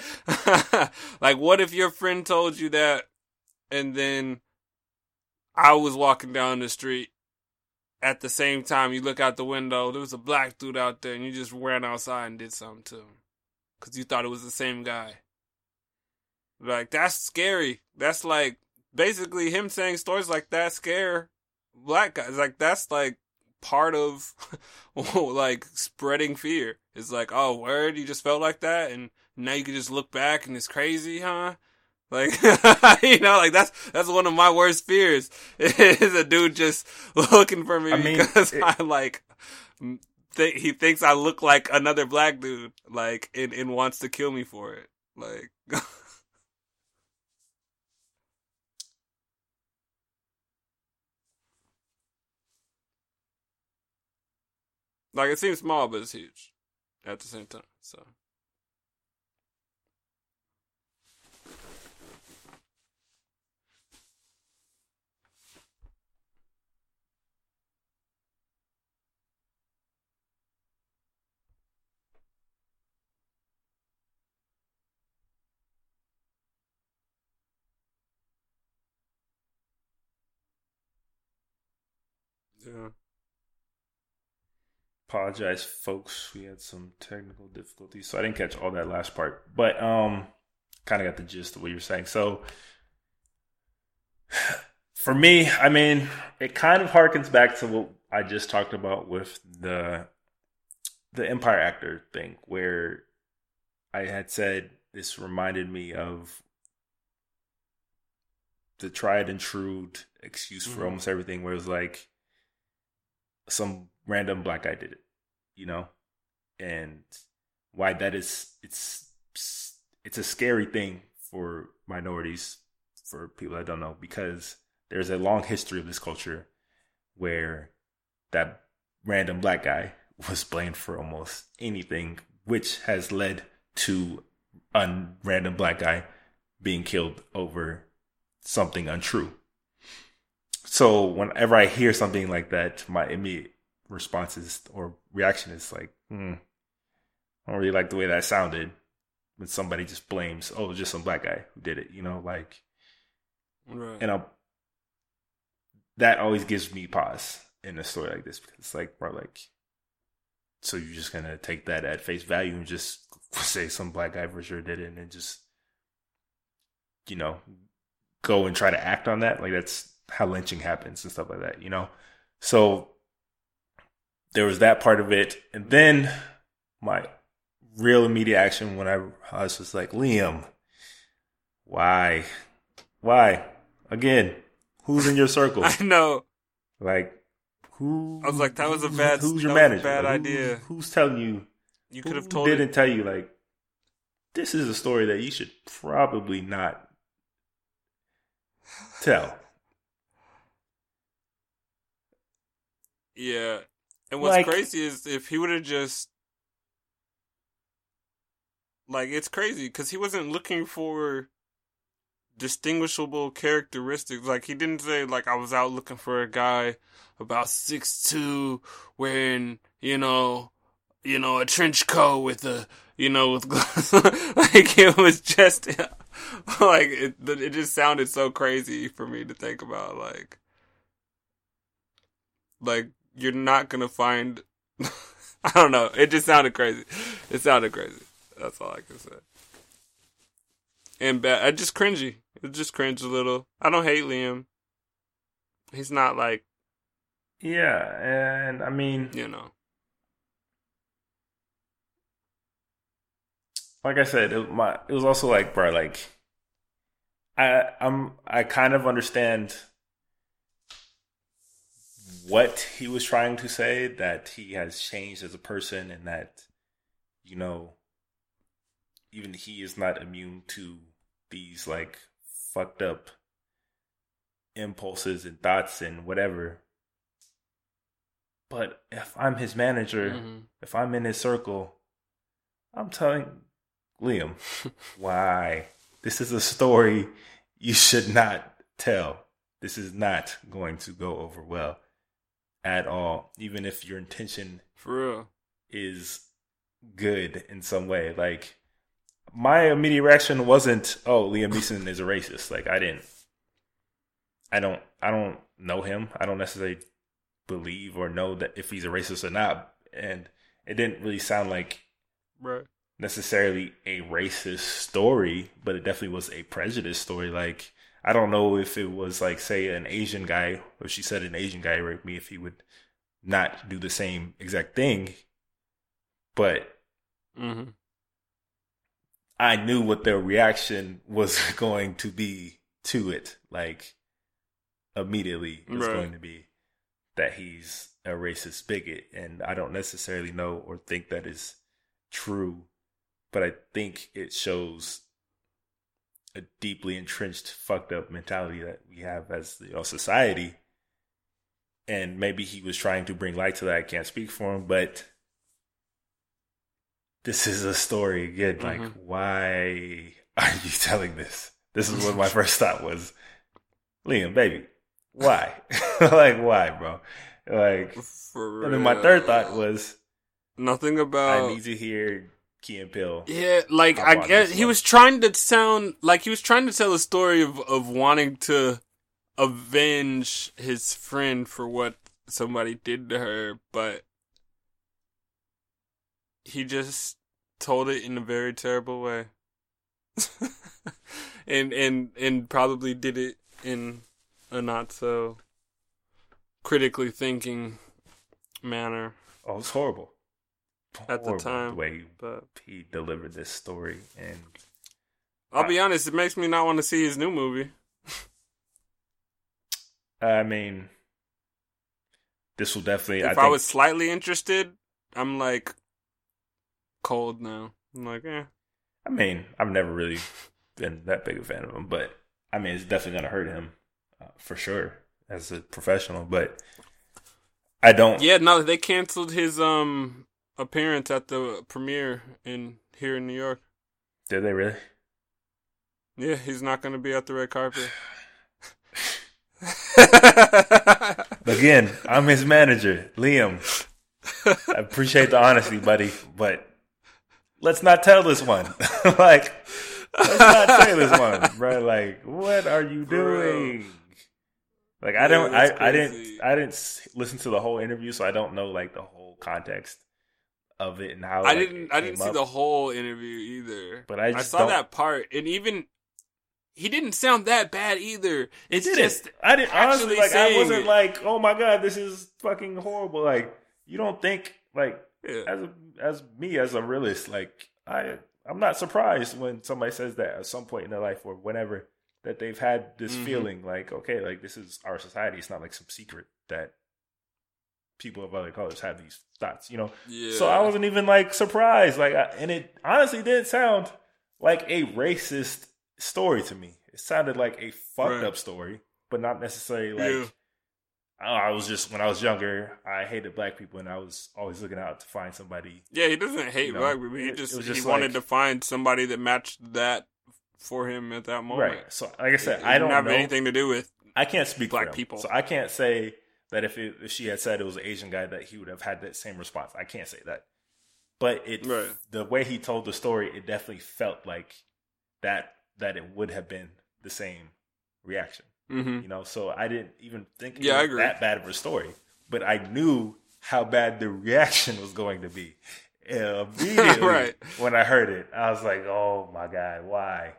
like what if your friend told you that, and then I was walking down the street. At the same time, you look out the window. There was a black dude out there, and you just ran outside and did something to him because you thought it was the same guy. Like that's scary. That's like basically him saying stories like that scare black guys. Like that's like part of like spreading fear. It's like, oh, word, you just felt like that, and now you can just look back and it's crazy, huh? Like, you know, like that's that's one of my worst fears is a dude just looking for me I mean, because it, I like th- he thinks I look like another black dude, like, and, and wants to kill me for it. Like, like it seems small, but it's huge at the same time. So. Yeah. Apologize, folks. We had some technical difficulties, so I didn't catch all that last part. But um, kind of got the gist of what you're saying. So, For me, I mean, it kind of harkens back to what I just talked about with the the Empire actor thing, where I had said this reminded me of the tried and true excuse for Mhm. almost everything, where it was like some random black guy did it, you know, and why that is it's it's a scary thing for minorities, for people that don't know, because there's a long history of this culture where that random black guy was blamed for almost anything, which has led to a random black guy being killed over something untrue. So whenever I hear something like that, my immediate response is or reaction is like, hmm, I don't really like the way that sounded. When somebody just blames, oh, just some black guy who did it, you know, like, Right. and i that always gives me pause in a story like this because it's like, bro, like, so you're just gonna take that at face value and just say some black guy for sure did it, and just, you know, go and try to act on that. Like that's how lynching happens and stuff like that, you know. So there was that part of it, and then my real immediate action when I, I was just like, Liam, why, why, again, who's in your circle? I know. Like, who? I was like, that was a bad- Who's your that was a manager? bad Like, idea. Who, who's telling you? You could have told Didn't it. tell you like this is a story that you should probably not tell. Yeah. And what's Like- crazy is if he would have just like it's crazy because he wasn't looking for distinguishable characteristics. Like he didn't say like I was out looking for a guy about six two wearing you know you know a trench coat with a you know with gloves. like it was just like it, it just sounded so crazy for me to think about like like you're not gonna find I don't know. It just sounded crazy. It sounded crazy. That's all I can say. And bad. I uh, just cringy. It just cringe a little. I don't hate Liam. He's not like Yeah, and I mean, you know. like I said, it, my it was also like, bro, like I I'm I kind of understand what he was trying to say that he has changed as a person and that you know even he is not immune to these like fucked up impulses and thoughts and whatever. But if i'm his manager Mhm. if i'm in his circle i'm telling liam why? This is a story you should not tell. This is not going to go over well at all even if your intention For real. is good in some way. Like my immediate reaction wasn't, "Oh, Liam Neeson is a racist." Like I didn't, I don't, I don't know him. I don't necessarily believe or know that if he's a racist or not. And it didn't really sound like Right. necessarily a racist story, but it definitely was a prejudice story. Like I don't know if it was like say an Asian guy, or she said an Asian guy raped me, if he would not do the same exact thing. But Mm-hmm. I knew what their reaction was going to be to it. Like immediately, it's Right. going to be that he's a racist bigot, and I don't necessarily know or think that is true, but I think it shows a deeply entrenched, fucked up mentality that we have as you know, society. And maybe he was trying to bring light to that. I can't speak for him, but this is a story again. Like, Mhm. why are you telling this? This is what my first thought was. Liam, baby, why? like, why, bro? Like, For real. and then my third thought was, nothing about. I need to hear Key and. Yeah, like I guess he was trying to sound like he was trying to tell a story of of wanting to avenge his friend for what somebody did to her, but he just told it in a very terrible way. and and and probably did it in a not so critically thinking manner Oh, it's horrible. At the time. the way But he delivered this story, and I'll be honest, it makes me not want to see his new movie. I mean, this will definitely. If I, I, was slightly interested, I'm like cold now. I'm like, eh. I mean, I've never really been that big a fan of him, but I mean, it's definitely gonna hurt him uh, for sure as a professional. But I don't. Yeah, no, they canceled his um appearance at the premiere in here in New York. Did they really? Yeah, he's not going to be at the red carpet. Again, I'm his manager, Liam. I appreciate the honesty, buddy, but let's not tell this one. like, let's not say this one, bro. Like, what are you doing? Like, I don't, I, I didn't, I didn't listen to the whole interview, so I don't know like the whole context of it and how. I like, didn't. it I didn't see up. the whole interview either. But I I saw don't- that part, and even he didn't sound that bad either. It It's didn't. just I didn't honestly like. I wasn't it. like, oh my god, this is fucking horrible. Like, you don't think like yeah. as a, as me as a realist, like I I'm not surprised when somebody says that at some point in their life or whenever that they've had this Mhm. feeling like okay, like this is our society. It's not like some secret that people of other colors have these thoughts, you know. yeah. So I wasn't even like surprised, like, I, and it honestly didn't sound like a racist story to me. It sounded like a fucked Right. up story, but not necessarily like. Yeah. Oh, I was just when I was younger, I hated black people, and I was always looking out to find somebody. Yeah, he doesn't hate You know, black people. He it- just, it was he just wanted to find somebody that matched that for him at that moment. Right. So, like I said, It I don't have know. anything to do with. I can't speak black people. so I can't say that if it, if she had said it was an Asian guy that he would have had that same response. I can't say that. But it Right. the way he told the story, it definitely felt like that that it would have been the same reaction. hmm You know, so I didn't even think Yeah, I was agree. that bad of a story. But I knew how bad the reaction was going to be. Uh, Immediately Right. when I heard it, I was like, "Oh my god, why?"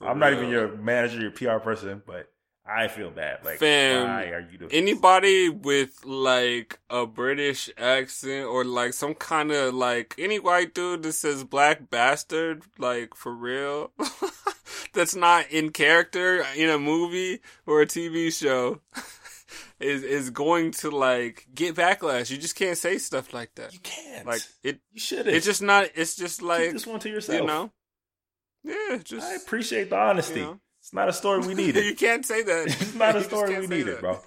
I'm not even your manager, your PR person, but I feel bad. Like, Fam, why are you doing? anybody with like a British accent or like some kind of like any white dude that says black bastard, like for real, that's not in character in a movie or a TV show, is is going to like get backlash. You just can't say stuff like that. You can't. Like it, you should. it's just not. It's just keep like this one to yourself. you know, yeah, just I appreciate the honesty. you know. It's not a story we needed. you can't say that. it's not a story we needed, that. bro.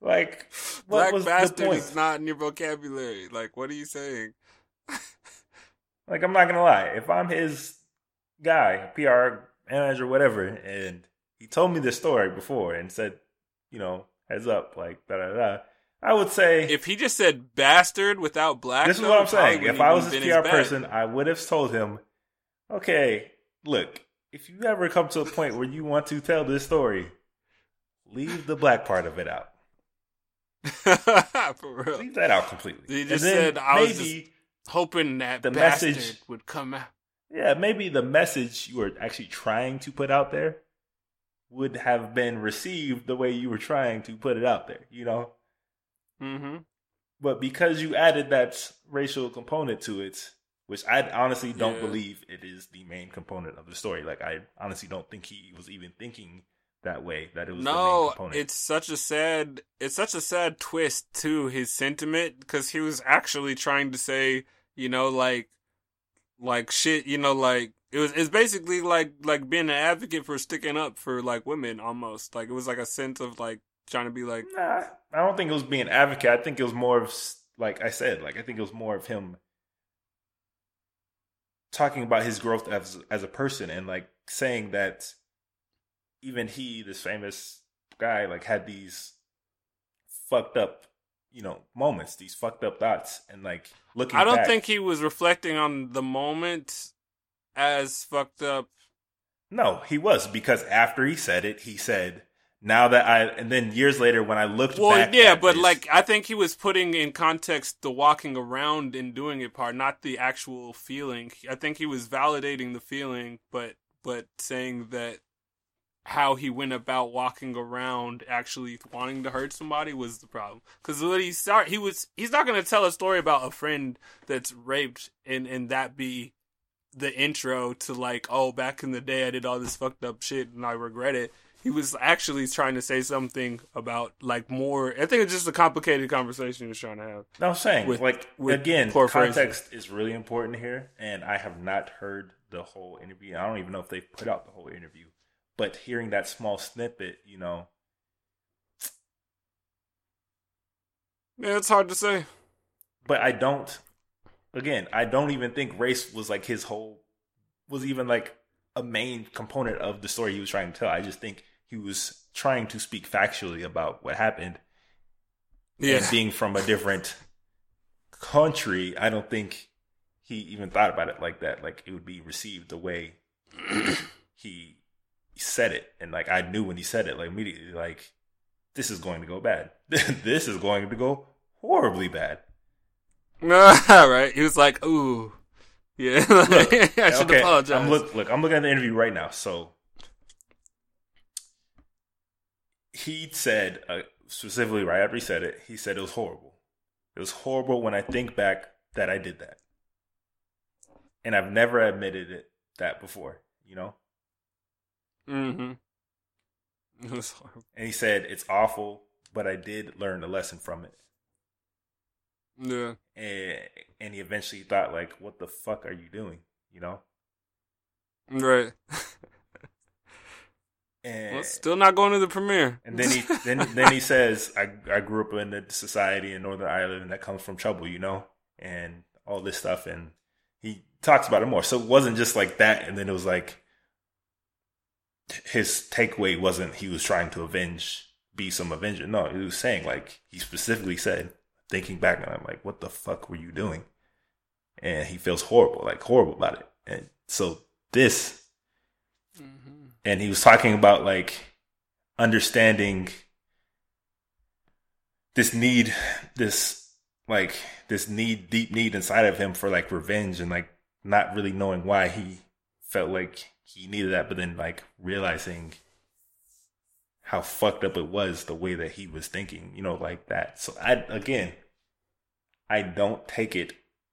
Like, what Black was the bastard point? is not in your vocabulary. Like, what are you saying? Like, I'm not gonna lie. If I'm his guy, PR manager, whatever, and he told me this story before and said, you know, heads up, like da da da, I would say If he just said bastard without black, this is what I'm saying. If I was his PR person, I would have told him, okay, look, if you ever come to a point where you want to tell this story, leave the black part of it out. for real, Leave that out completely. He just said, I was maybe, hoping that The message- would come out. yeah, maybe the message you were actually trying to put out there would have been received the way you were trying to put it out there, you know? Mm-hmm. But because you added that racial component to it, which I honestly don't Yeah. believe it is the main component of the story. Like I honestly don't think he was even thinking that way that it was the main No, component. it's such a sad. It's such a sad twist to his sentiment because he was actually trying to say, you know, like, like shit. You know, like it was. It's basically like like being an advocate for sticking up for like women almost. Like it was like a sense of like trying to be like, Nah, I don't think it was being advocate. I think it was more of like I said, like I think it was more of him talking about his growth as as a person and like saying that even he, this famous guy, like had these fucked up, you know, moments, these fucked up thoughts, and like looking. I don't back- think he was reflecting on the moment as fucked up. No, he was because after he said it, he said, "Now that I," and then years later when I looked Well, back, yeah, but this- like I think he was putting in context the walking around and doing it part, not the actual feeling. I think he was validating the feeling, but but saying that how he went about walking around actually wanting to hurt somebody was the problem. Because what he start, he was he's not going to tell a story about a friend that's raped and and that be the intro to like, oh, back in the day I did all this fucked up shit and I regret it. He was actually trying to say something about like more. I think it's just a complicated conversation he was trying to have. No, I'm saying With- like with again, context is really important here, and I have not heard the whole interview. I don't even know if they've put out the whole interview, but hearing that small snippet, you know, Yeah, it's hard to say. but I don't. Again, I don't even think race was like his whole was even like a main component of the story he was trying to tell. I just think he was trying to speak factually about what happened Yeah, and being from a different country, I don't think he even thought about it like that. Like it would be received the way he said it, and like I knew when he said it, like immediately, like this is going to go bad. this is going to go horribly bad. right. He was like, "Ooh, yeah, I should apologize." I'm look look. I'm looking at the interview right now. So he said uh, specifically right after he said it, he said it was horrible. It was horrible when I think back that I did that, and I've never admitted it that before. You know, mm-hmm. It was horrible. and he said it's awful, but I did learn a lesson from it. Yeah, And and he eventually thought like, what the fuck are you doing? You know, right. and well, still not going to the premiere. And then he then then he says, I I grew up in a society in Northern Ireland that comes from trouble, you know, and all this stuff, and he talks about it more. So it wasn't just like that, and then it was like his takeaway wasn't he was trying to avenge, be some avenger. No, he was saying like he specifically said, thinking back, and I'm like, what the fuck were you doing? And he feels horrible, like horrible about it, and so this Mm-hmm. And he was talking about like understanding this need this like this need deep need inside of him for like revenge and like not really knowing why he felt like he needed that but then like realizing how fucked up it was the way that he was thinking you know like that. So i again i don't take it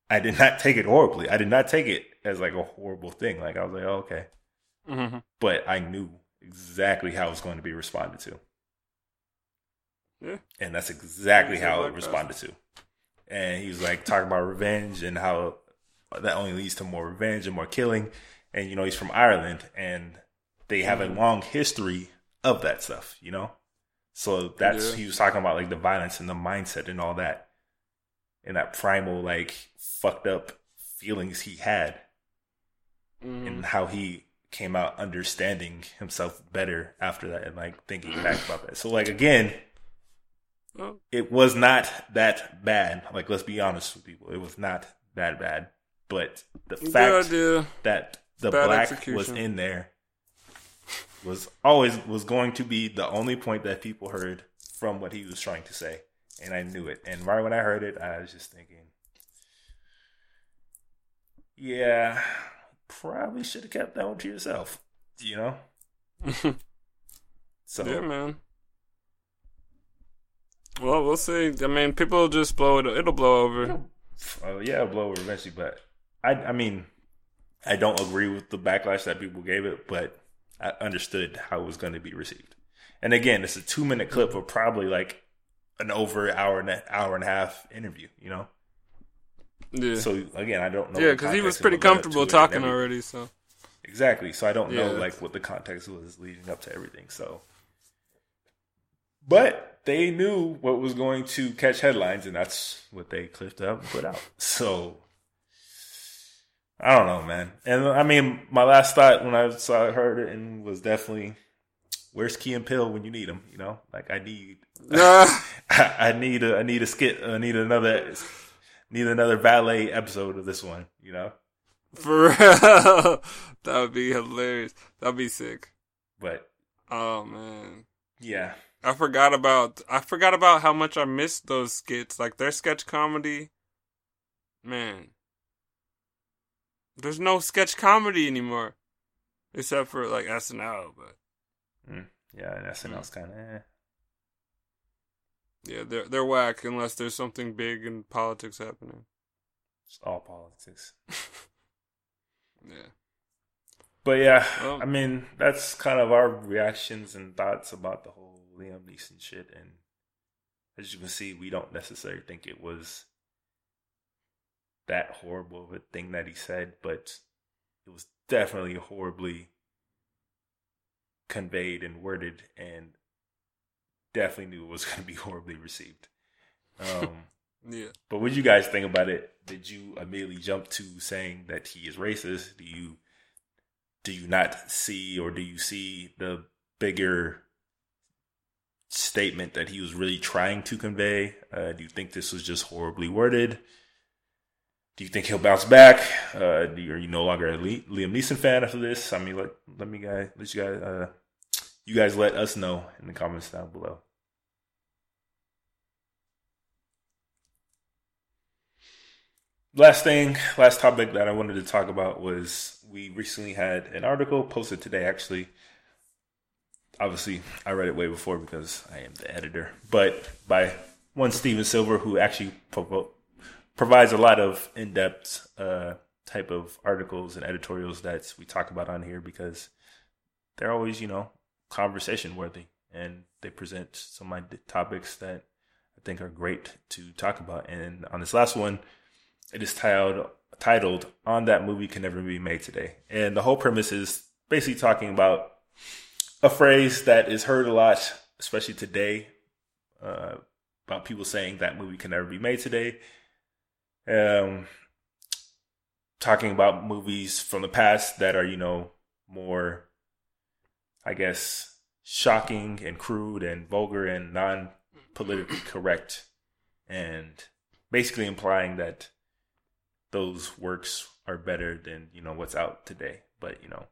i did not take it horribly. I did not take it as like a horrible thing. Like i was like oh, okay Mm-hmm. but I knew exactly how it was going to be responded to. Yeah. And that's exactly a how it responded to. And he was like talking about revenge and how that only leads to more revenge and more killing. And, you know, he's from Ireland and they have a Mhm. long history of that stuff, you know? So that's, Yeah. he was talking about like the violence and the mindset and all that. And that primal, like, fucked up feelings he had Mm-hmm. and how he came out understanding himself better after that and like thinking back about that. So like again, it was not that bad. Like let's be honest with people. It was not that bad. But the good fact idea. that the Bad black execution. was in there was always was going to be the only point that people heard from what he was trying to say. And I knew it. And right when I heard it, I was just thinking, yeah, probably should have kept that one to yourself. You know? So yeah, man. Well, we'll see. I mean, people just blow it. It'll blow over. Oh yeah, it'll blow over eventually. But I, I mean, I don't agree with the backlash that people gave it, but I understood how it was going to be received. And again, it's a two minute clip of probably like an over hour and a, hour and a half interview. You know, Yeah, so again, I don't know. yeah, because he was pretty what led up comfortable it talking already. So Exactly. So I don't know like what the context was leading up to everything. So, but they knew what was going to catch headlines, and that's what they clipped up and put out. So I don't know, man. And I mean, my last thought when I saw heard it and was definitely, "Where's Key and Peele when you need them?" You know, like I need, nah, I need a, I need a skit, I need another, need another valet episode of this one. You know, for real, that would be hilarious. That'd be sick. but Oh man. yeah. I forgot about I forgot about how much I missed those skits. Like their sketch comedy. Man. There's no sketch comedy anymore. Except for like SNL, but Mm, yeah, and SNL's Mm. kind of eh. Yeah, they're they're whack unless there's something big in politics happening. It's all politics. Yeah. But yeah, Well- I mean, that's kind of our reactions and thoughts about the whole Liam Neeson shit. And as you can see, we don't necessarily think it was that horrible of a thing that he said, but it was definitely horribly conveyed and worded, and definitely knew it was going to be horribly received. Um, Yeah. but what did you guys think about it? Did you immediately jump to saying that he is racist? Do you do you not see or do you see the bigger statement that he was really trying to convey? Uh, do you think this was just horribly worded? Do you think he'll bounce back? Uh, you, are you no longer a Liam Neeson fan after this? I mean, let let me guys, let you guys, uh, you guys let us know in the comments down below. last thing, last topic that I wanted to talk about was we recently had an article posted today. Actually, obviously, I read it way before because I am the editor, but by one Steven Silver, who actually pro- provides a lot of in-depth uh, type of articles and editorials that we talk about on here because they're always, you know, conversation worthy, and they present some of my topics that I think are great to talk about. And on this last one it is titled titled "On That Movie Can Never Be Made Today," and the whole premise is basically talking about a phrase that is heard a lot, especially today, uh, about people saying that movie can never be made today. Um, talking about movies from the past that are you know more, I guess, shocking and crude and vulgar and non politically correct, and basically implying that those works are better than you know what's out today. But you know,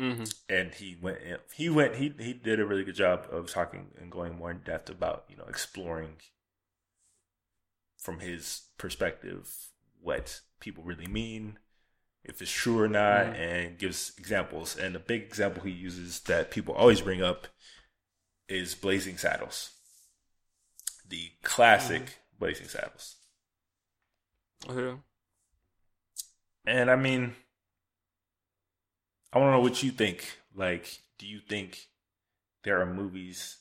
Mm-hmm. and he went, he went, he he did a really good job of talking and going more in depth about you know exploring from his perspective what people really mean, if it's true or not, Mhm. and gives examples. And the big example he uses that people always bring up is Blazing Saddles, the classic Blazing Saddles. Yeah. And I mean, I want to know what you think. Like, do you think there are movies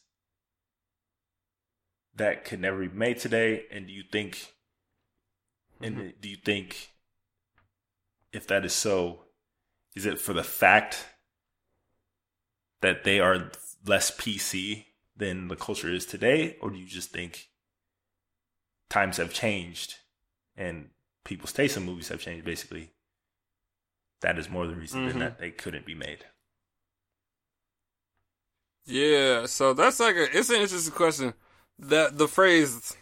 that could never be made today? And do you think, and do you think, if that is so, is it for the fact that they are less PC than the culture is today, or do you just think times have changed and people's taste in movies have changed? Basically, that is more the reason than Mhm. that they couldn't be made. Yeah, so that's like a it's an interesting question. That the phrase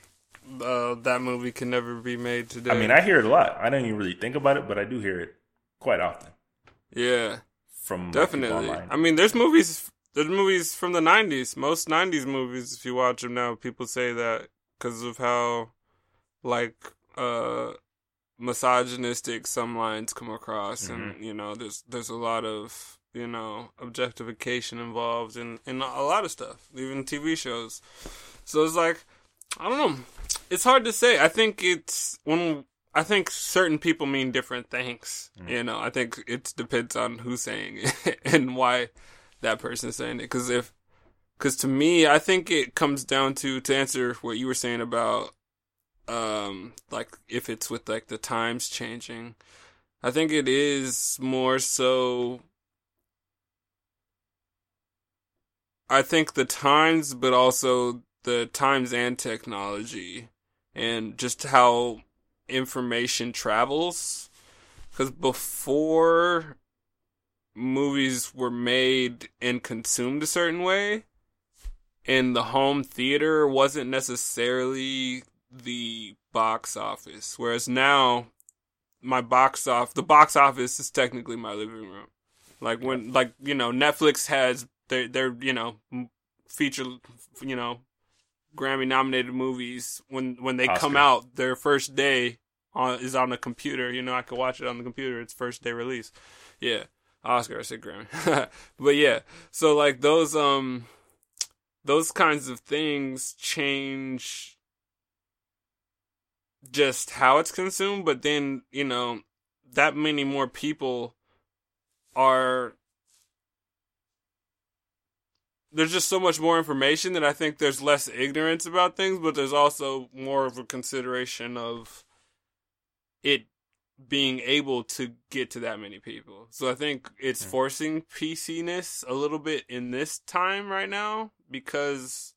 uh, that movie can never be made today. I mean, I hear it a lot. I don't even really think about it, but I do hear it quite often yeah, from definitely. I mean, there's movies there's movies from the 90s. Most 90s movies if you watch them now, people say that cuz of how like uh misogynistic some lines come across and you know, there's there's a lot of you know objectification involved in in a lot of stuff, even TV shows. So it's like I don't know. It's hard to say. I think it's when I think certain people mean different things. You know, I think it depends on who's saying it and why that person's saying it. Because if, because to me, I think it comes down to to answer what you were saying about, um, like if it's with like the times changing. I think it is more so. I think the times, but also the times and technology, and just how information travels. Because before movies were made and consumed a certain way, and the home theater wasn't necessarily the box office. Whereas now, my box off the box office is technically my living room. Like when, like you know, Netflix has their their you know feature, you know, Grammy nominated movies when when they come out their first day on is on the computer. You know, I could watch it on the computer. It's first day release. Yeah. Oscar, I said Grammy. but yeah, so like those um those kinds of things change just how it's consumed, but then, you know, that many more people are there's just so much more information that I think there's less ignorance about things, but there's also more of a consideration of it being able to get to that many people. So I think it's forcing PC-ness a little bit in this time right now because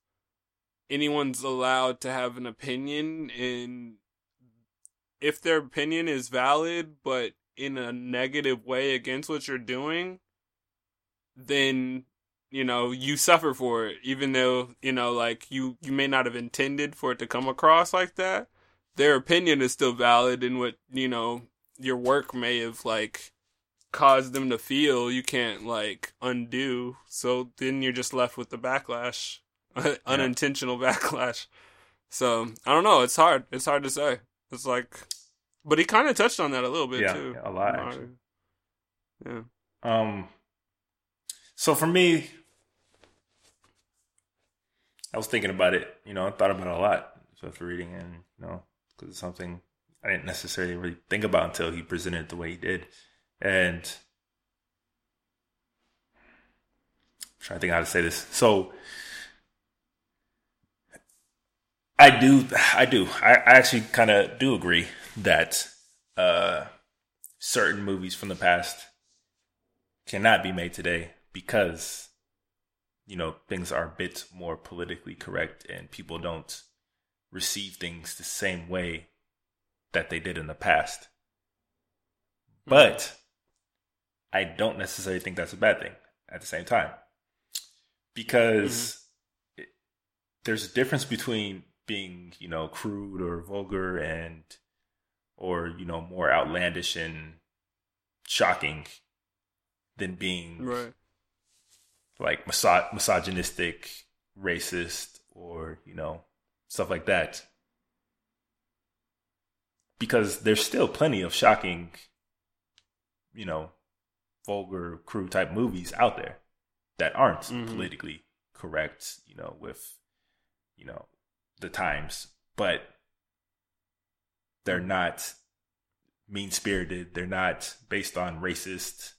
anyone's allowed to have an opinion and if their opinion is valid but in a negative way against what you're doing, then you know you suffer for it even though you know like you you may not have intended for it to come across like that. Their opinion is still valid and what you know your work may have like caused them to feel you can't like undo. So then you're just left with the backlash unintentional backlash. So i don't know. It's hard. It's hard to say. It's like but he kind of touched on that a little bit yeah, too. a lot actually. yeah. Um so for me I was thinking about it, you know, I thought about it a lot so after reading and you know, because it's something I didn't necessarily really think about until he presented it the way he did. And I'm trying to think how to say this. So I do, I do, I, I actually kind of do agree that uh, certain movies from the past cannot be made today because you know things are a bit more politically correct and people don't receive things the same way that they did in the past. But I don't necessarily think that's a bad thing at the same time. Because mm-hmm. it, there's a difference between being, you know, crude or vulgar and or, you know, more outlandish and shocking than being right like miso- misogynistic, racist, or you know stuff like that. Because there's still plenty of shocking, you know, vulgar, crude type movies out there that aren't mm-hmm. politically correct, you know, with, you know, the times, but they're not mean spirited. They're not based on racist,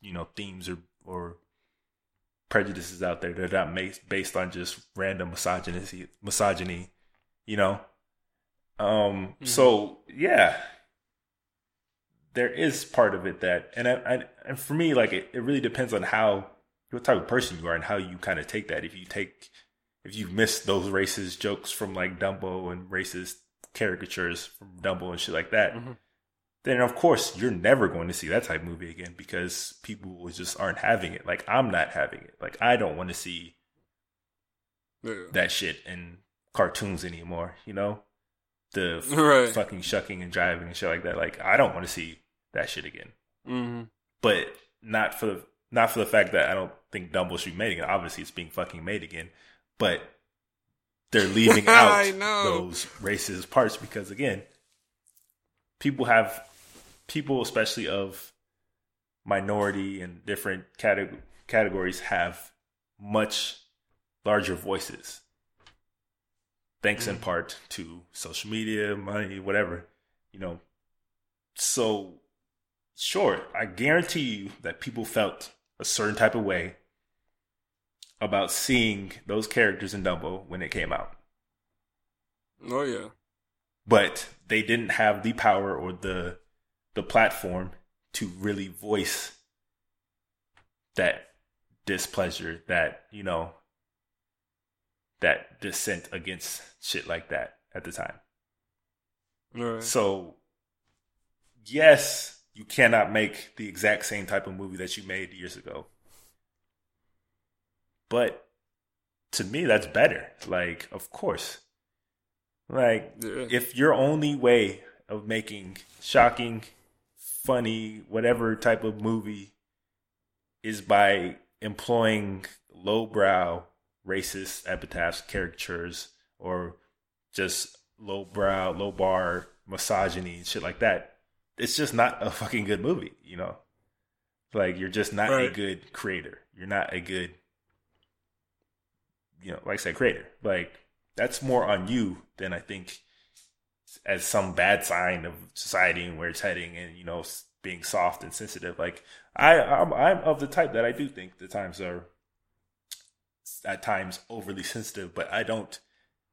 you know, themes or, or prejudices out there that are not based on just random misogyny, misogyny, you know. Um. Mm-hmm. So yeah, there is part of it that, and I, I and for me, like it, it really depends on how what type of person you are and how you kind of take that. If you take, if you miss those racist jokes from like Dumbo and racist caricatures from Dumbo and shit like that, mm-hmm then of course you're never going to see that type of movie again because people just aren't having it. Like I'm not having it. Like I don't want to see yeah. that shit in cartoons anymore. You know, the right. fucking shucking and driving and shit like that. Like I don't want to see that shit again. Mm-hmm. But not for the not for the fact that I don't think Dumbo should be made again. Obviously, it's being fucking made again, but they're leaving out those racist parts because again, people have people, especially of minority and different categ- categories, have much larger voices. Thanks in mm. part to social media, money, whatever, you know. So, sure, I guarantee you that people felt a certain type of way about seeing those characters in Dumbo when it came out. Oh yeah. But they didn't have the power or the the platform to really voice that displeasure, that, you know, that dissent against shit like that at the time. Right. So, yes, you cannot make the exact same type of movie that you made years ago. But to me, that's better. Like, of course. Like, yeah. if your only way of making shocking funny, whatever type of movie is by employing lowbrow racist epitaphs, caricatures, or just lowbrow, low bar misogyny and shit like that. It's just not a fucking good movie, you know? Like you're just not Right. a good creator. You're not a good, you know, like I said, creator. Like that's more on you than I think as some bad sign of society and where it's heading, and you know, being soft and sensitive. Like I, I'm, I'm of the type that I do think the times are at times overly sensitive, but I don't.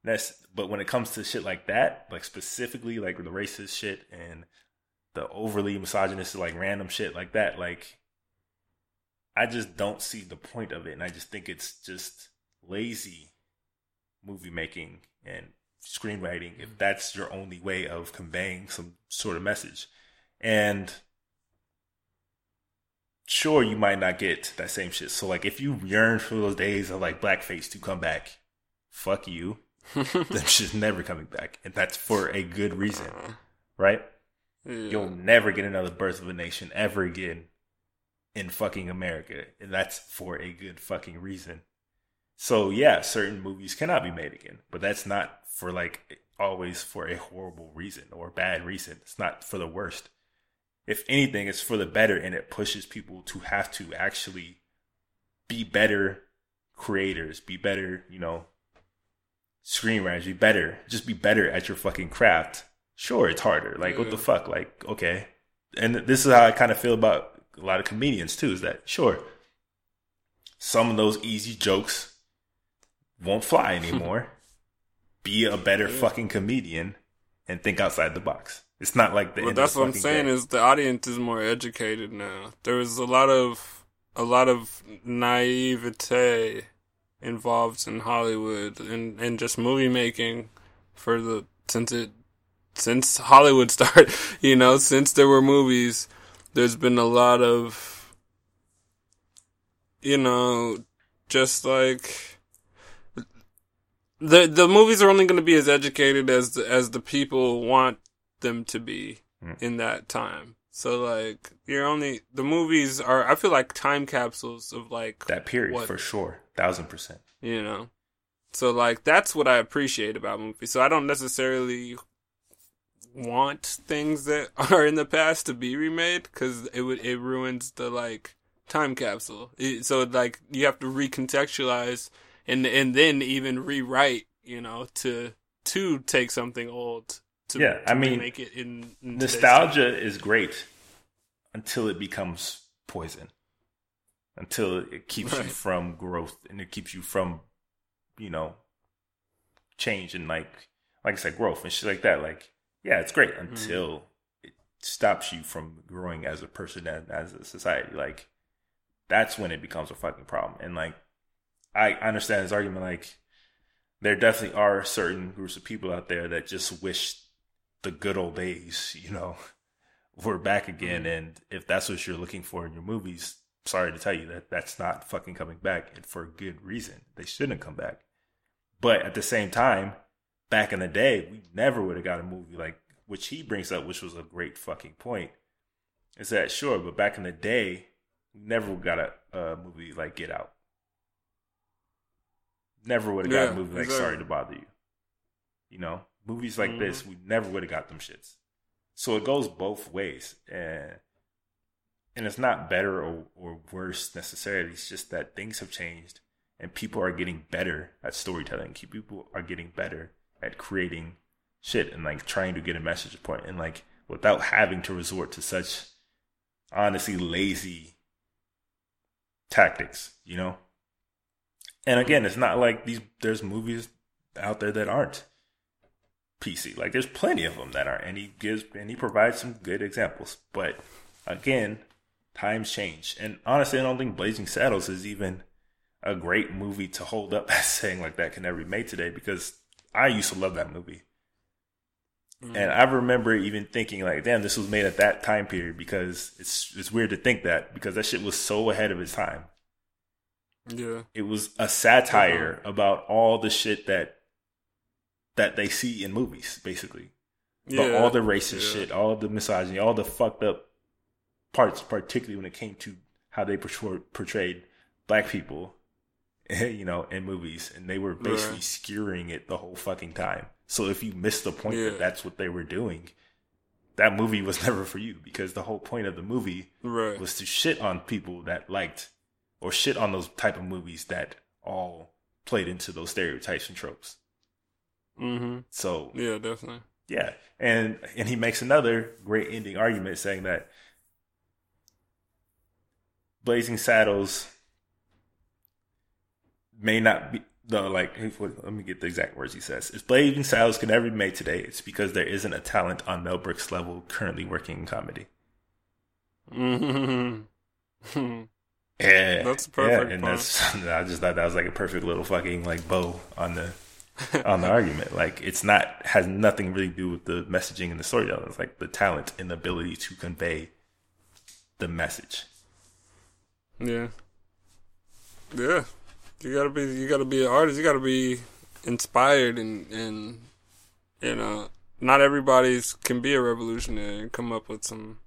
That's but when it comes to shit like that, like specifically like the racist shit and the overly misogynist, like random shit like that, like I just don't see the point of it, and I just think it's just lazy movie making and screenwriting if mm. that's your only way of conveying some sort of message. And sure, you might not get that same shit. So, like, if you yearn for those days of like blackface to come back, fuck you. Them shit's never coming back, and that's for a good reason, uh-huh. right? Yeah. You'll never get another Birth of a Nation ever again in fucking America, and that's for a good fucking reason. So yeah, certain movies cannot be made again, but that's not for like always for a horrible reason or bad reason. It's not for the worst. If anything, it's for the better, and it pushes people to have to actually be better creators, be better, you know, screenwriters, be better, just be better at your fucking craft. Sure, it's harder. Like, what the fuck? Like, okay. And this is how I kind of feel about a lot of comedians too. Is that sure? Some of those easy jokes won't fly anymore. be a better Yeah. fucking comedian and think outside the box. It's not like the. Well, that's what I'm saying day. is the audience is more educated now. There was a lot of a lot of naivete involved in Hollywood and, and just movie making for the since it since Hollywood started, you know, since there were movies, there's been a lot of you know, just like the the movies are only going to be as educated as the, as the people want them to be Mm. in that time. So like you're only the movies are I feel like time capsules of like that period what- for sure, thousand percent. you know. So like that's what I appreciate about movies. So I don't necessarily want things that are in the past to be remade cuz it would it ruins the like time capsule. It, so like you have to recontextualize and and then even rewrite, you know, to to take something old to, Yeah, I mean, make it in, in. Nostalgia is great until it becomes poison. Until it keeps you from growth and it keeps you from, you know, change and like, like I said, growth and shit like that. Like, yeah, it's great Mm-hmm. until it stops you from growing as a person and as a society. Like, that's when it becomes a fucking problem. And like, I understand his argument. Like, there definitely are certain groups of people out there that just wish the good old days, you know, were back again. Mm-hmm. And if that's what you're looking for in your movies, sorry to tell you that that's not fucking coming back, and for a good reason. They shouldn't come back. But at the same time, back in the day, we never would have got a movie like which he brings up, which was a great fucking point. Is that sure? But back in the day, we never got a, a movie like Get Out. Never would have got Yeah, a movie like exactly. Sorry to Bother You. You know, movies like Mhm. this, we never would have got them shits. So it goes both ways, and and it's not better or, or worse necessarily. It's just that things have changed, and people are getting better at storytelling. People are getting better at creating shit and like trying to get a message point, and like without having to resort to such honestly lazy tactics. You know. And again, it's not like these. There's movies out there that aren't PC. Like there's plenty of them that are, and he gives and he provides some good examples. But again, times change, and honestly, I don't think Blazing Saddles is even a great movie to hold up as saying like that can never be made today because I used to love that movie. Mm-hmm. And I remember even thinking like, damn, this was made at that time period because it's it's weird to think that because that shit was so ahead of its time. Yeah. It was a satire uh-huh. about all the shit that that they see in movies, basically. But Yeah. all the racist Yeah. shit, all the misogyny, all the fucked up parts, particularly when it came to how they portray- portrayed black people, you know, in movies, and they were basically Right. skewering it the whole fucking time. So if you missed the point Yeah. that that's what they were doing, that movie was never for you because the whole point of the movie Right. was to shit on people that liked or shit on those type of movies that all played into those stereotypes and tropes. Mm-hmm. So Yeah, definitely. yeah, and and he makes another great ending argument saying that Blazing Saddles may not be the like. Let me get the exact words he says. If Blazing Saddles can never be made today, it's because there isn't a talent on Mel Brooks' level currently working in comedy. Mm-hmm. Yeah, That's perfect, Yeah, and Paul. that's I just thought that was like a perfect little fucking like bow on the on the argument. Like it's not has nothing really to do with the messaging and the storytelling. It's like the talent and the ability to convey the message. Yeah. Yeah. You gotta be you gotta be an artist, you gotta be inspired and and you know, not everybody's can be a revolutionary and come up with some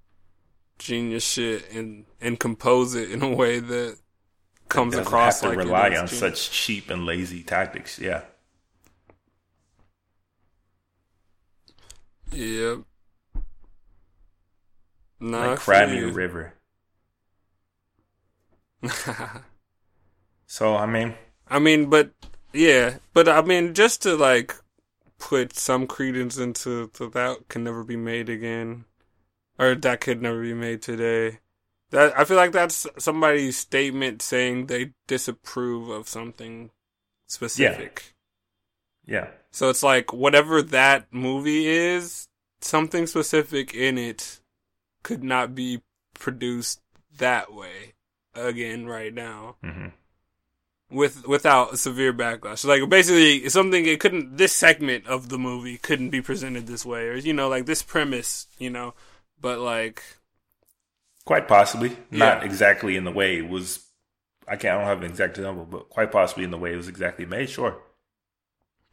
genius shit and and compose it in a way that comes Doesn't across have to like rely on genius. such cheap and lazy tactics. Yeah, Yep. Nah, like a. River. So I mean, I mean, but yeah, but I mean, just to like put some credence into to that can never be made again, or that could never be made today. That I feel like that's somebody's statement saying they disapprove of something specific. yeah, yeah. So it's like whatever that movie is, something specific in it could not be produced that way again right now hmm with without severe backlash. So, like basically something it couldn't this segment of the movie couldn't be presented this way or you know like this premise, you know, but like quite possibly not Yeah. exactly in the way it was. I can't. I don't have an exact number, but quite possibly in the way it was exactly made. Sure.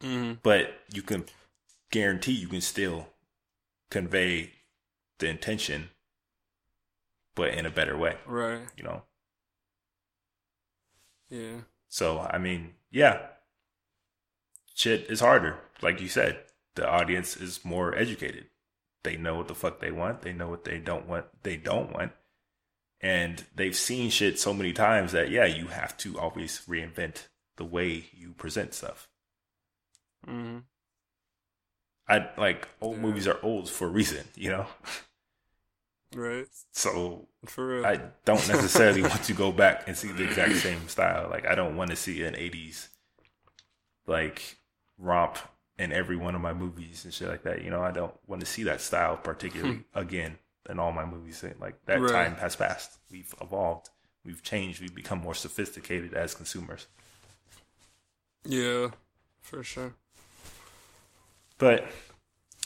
mhm, but you can guarantee you can still convey the intention but in a better way right. you know Yeah. so i mean yeah shit is harder like you said the audience is more educated they know what the fuck they want they know what they don't want they don't want and they've seen shit so many times that yeah you have to always reinvent the way you present stuff Mm-hmm. I like old Yeah. movies are old for a reason, you know. Right. So For real. I don't necessarily want to go back and see the exact same style. Like I don't want to see an '80s like romp in every one of my movies and shit like that. You know, I don't want to see that style particularly again in all my movies. Like that Right. time has passed. We've evolved. We've changed. We've become more sophisticated as consumers. yeah. For sure. but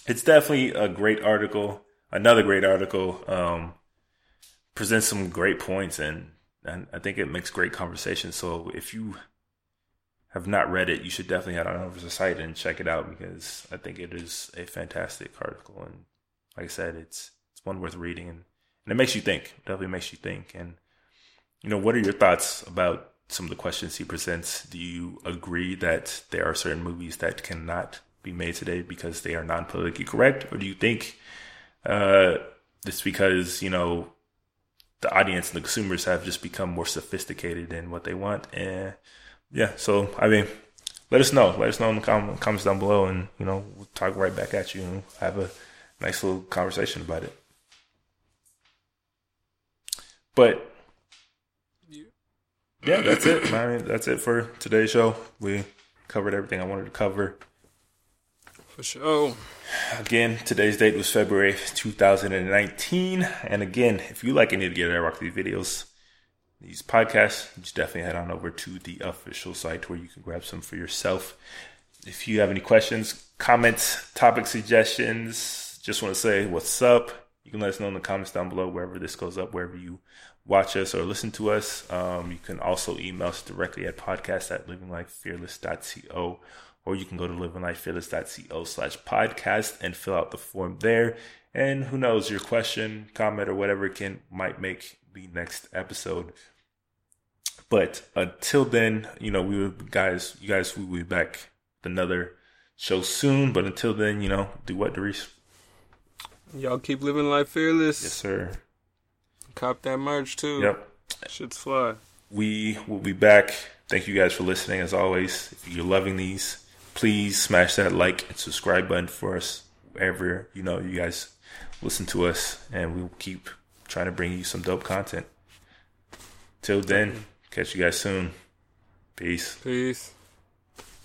it's definitely a great article. Another great article. Um, presents some great points, and and I think it makes great conversation. So if you have not read it, you should definitely head on over to the site and check it out because I think it is a fantastic article. And like I said, it's it's one worth reading, and, and it makes you think. Definitely makes you think. And you know, what are your thoughts about some of the questions he presents? Do you agree that there are certain movies that cannot be made today because they are non-politically correct, or do you think uh, it's because you know the audience and the consumers have just become more sophisticated in what they want? And yeah, so I mean, let us know. Let us know in the com- comments down below, and you know we'll talk right back at you and have a nice little conversation about it. But yeah, that's it. I mean, that's it for today's show. We covered everything I wanted to cover. For sure. Again, today's date was February 2019. And again, if you like any of the Get Rock these videos, these podcasts, just definitely head on over to the official site where you can grab some for yourself. If you have any questions, comments, topic suggestions, just want to say what's up, you can let us know in the comments down below wherever this goes up, wherever you watch us or listen to us. Um, you can also email us directly at podcast at livinglifefearless.co or you can go to livinglifefearless.co slash podcast and fill out the form there. And who knows, your question, comment, or whatever can might make the next episode. But until then, you know, we will guys, you guys, we will be back with another show soon. But until then, you know, do what, Doris? Y'all keep living life fearless. Yes, sir. Cop that merch too. Yep. Shit's fly. We will be back. Thank you guys for listening. As always, if you're loving these, please smash that like and subscribe button for us wherever you know you guys listen to us, and we'll keep trying to bring you some dope content. Till then, catch you guys soon. Peace. Peace.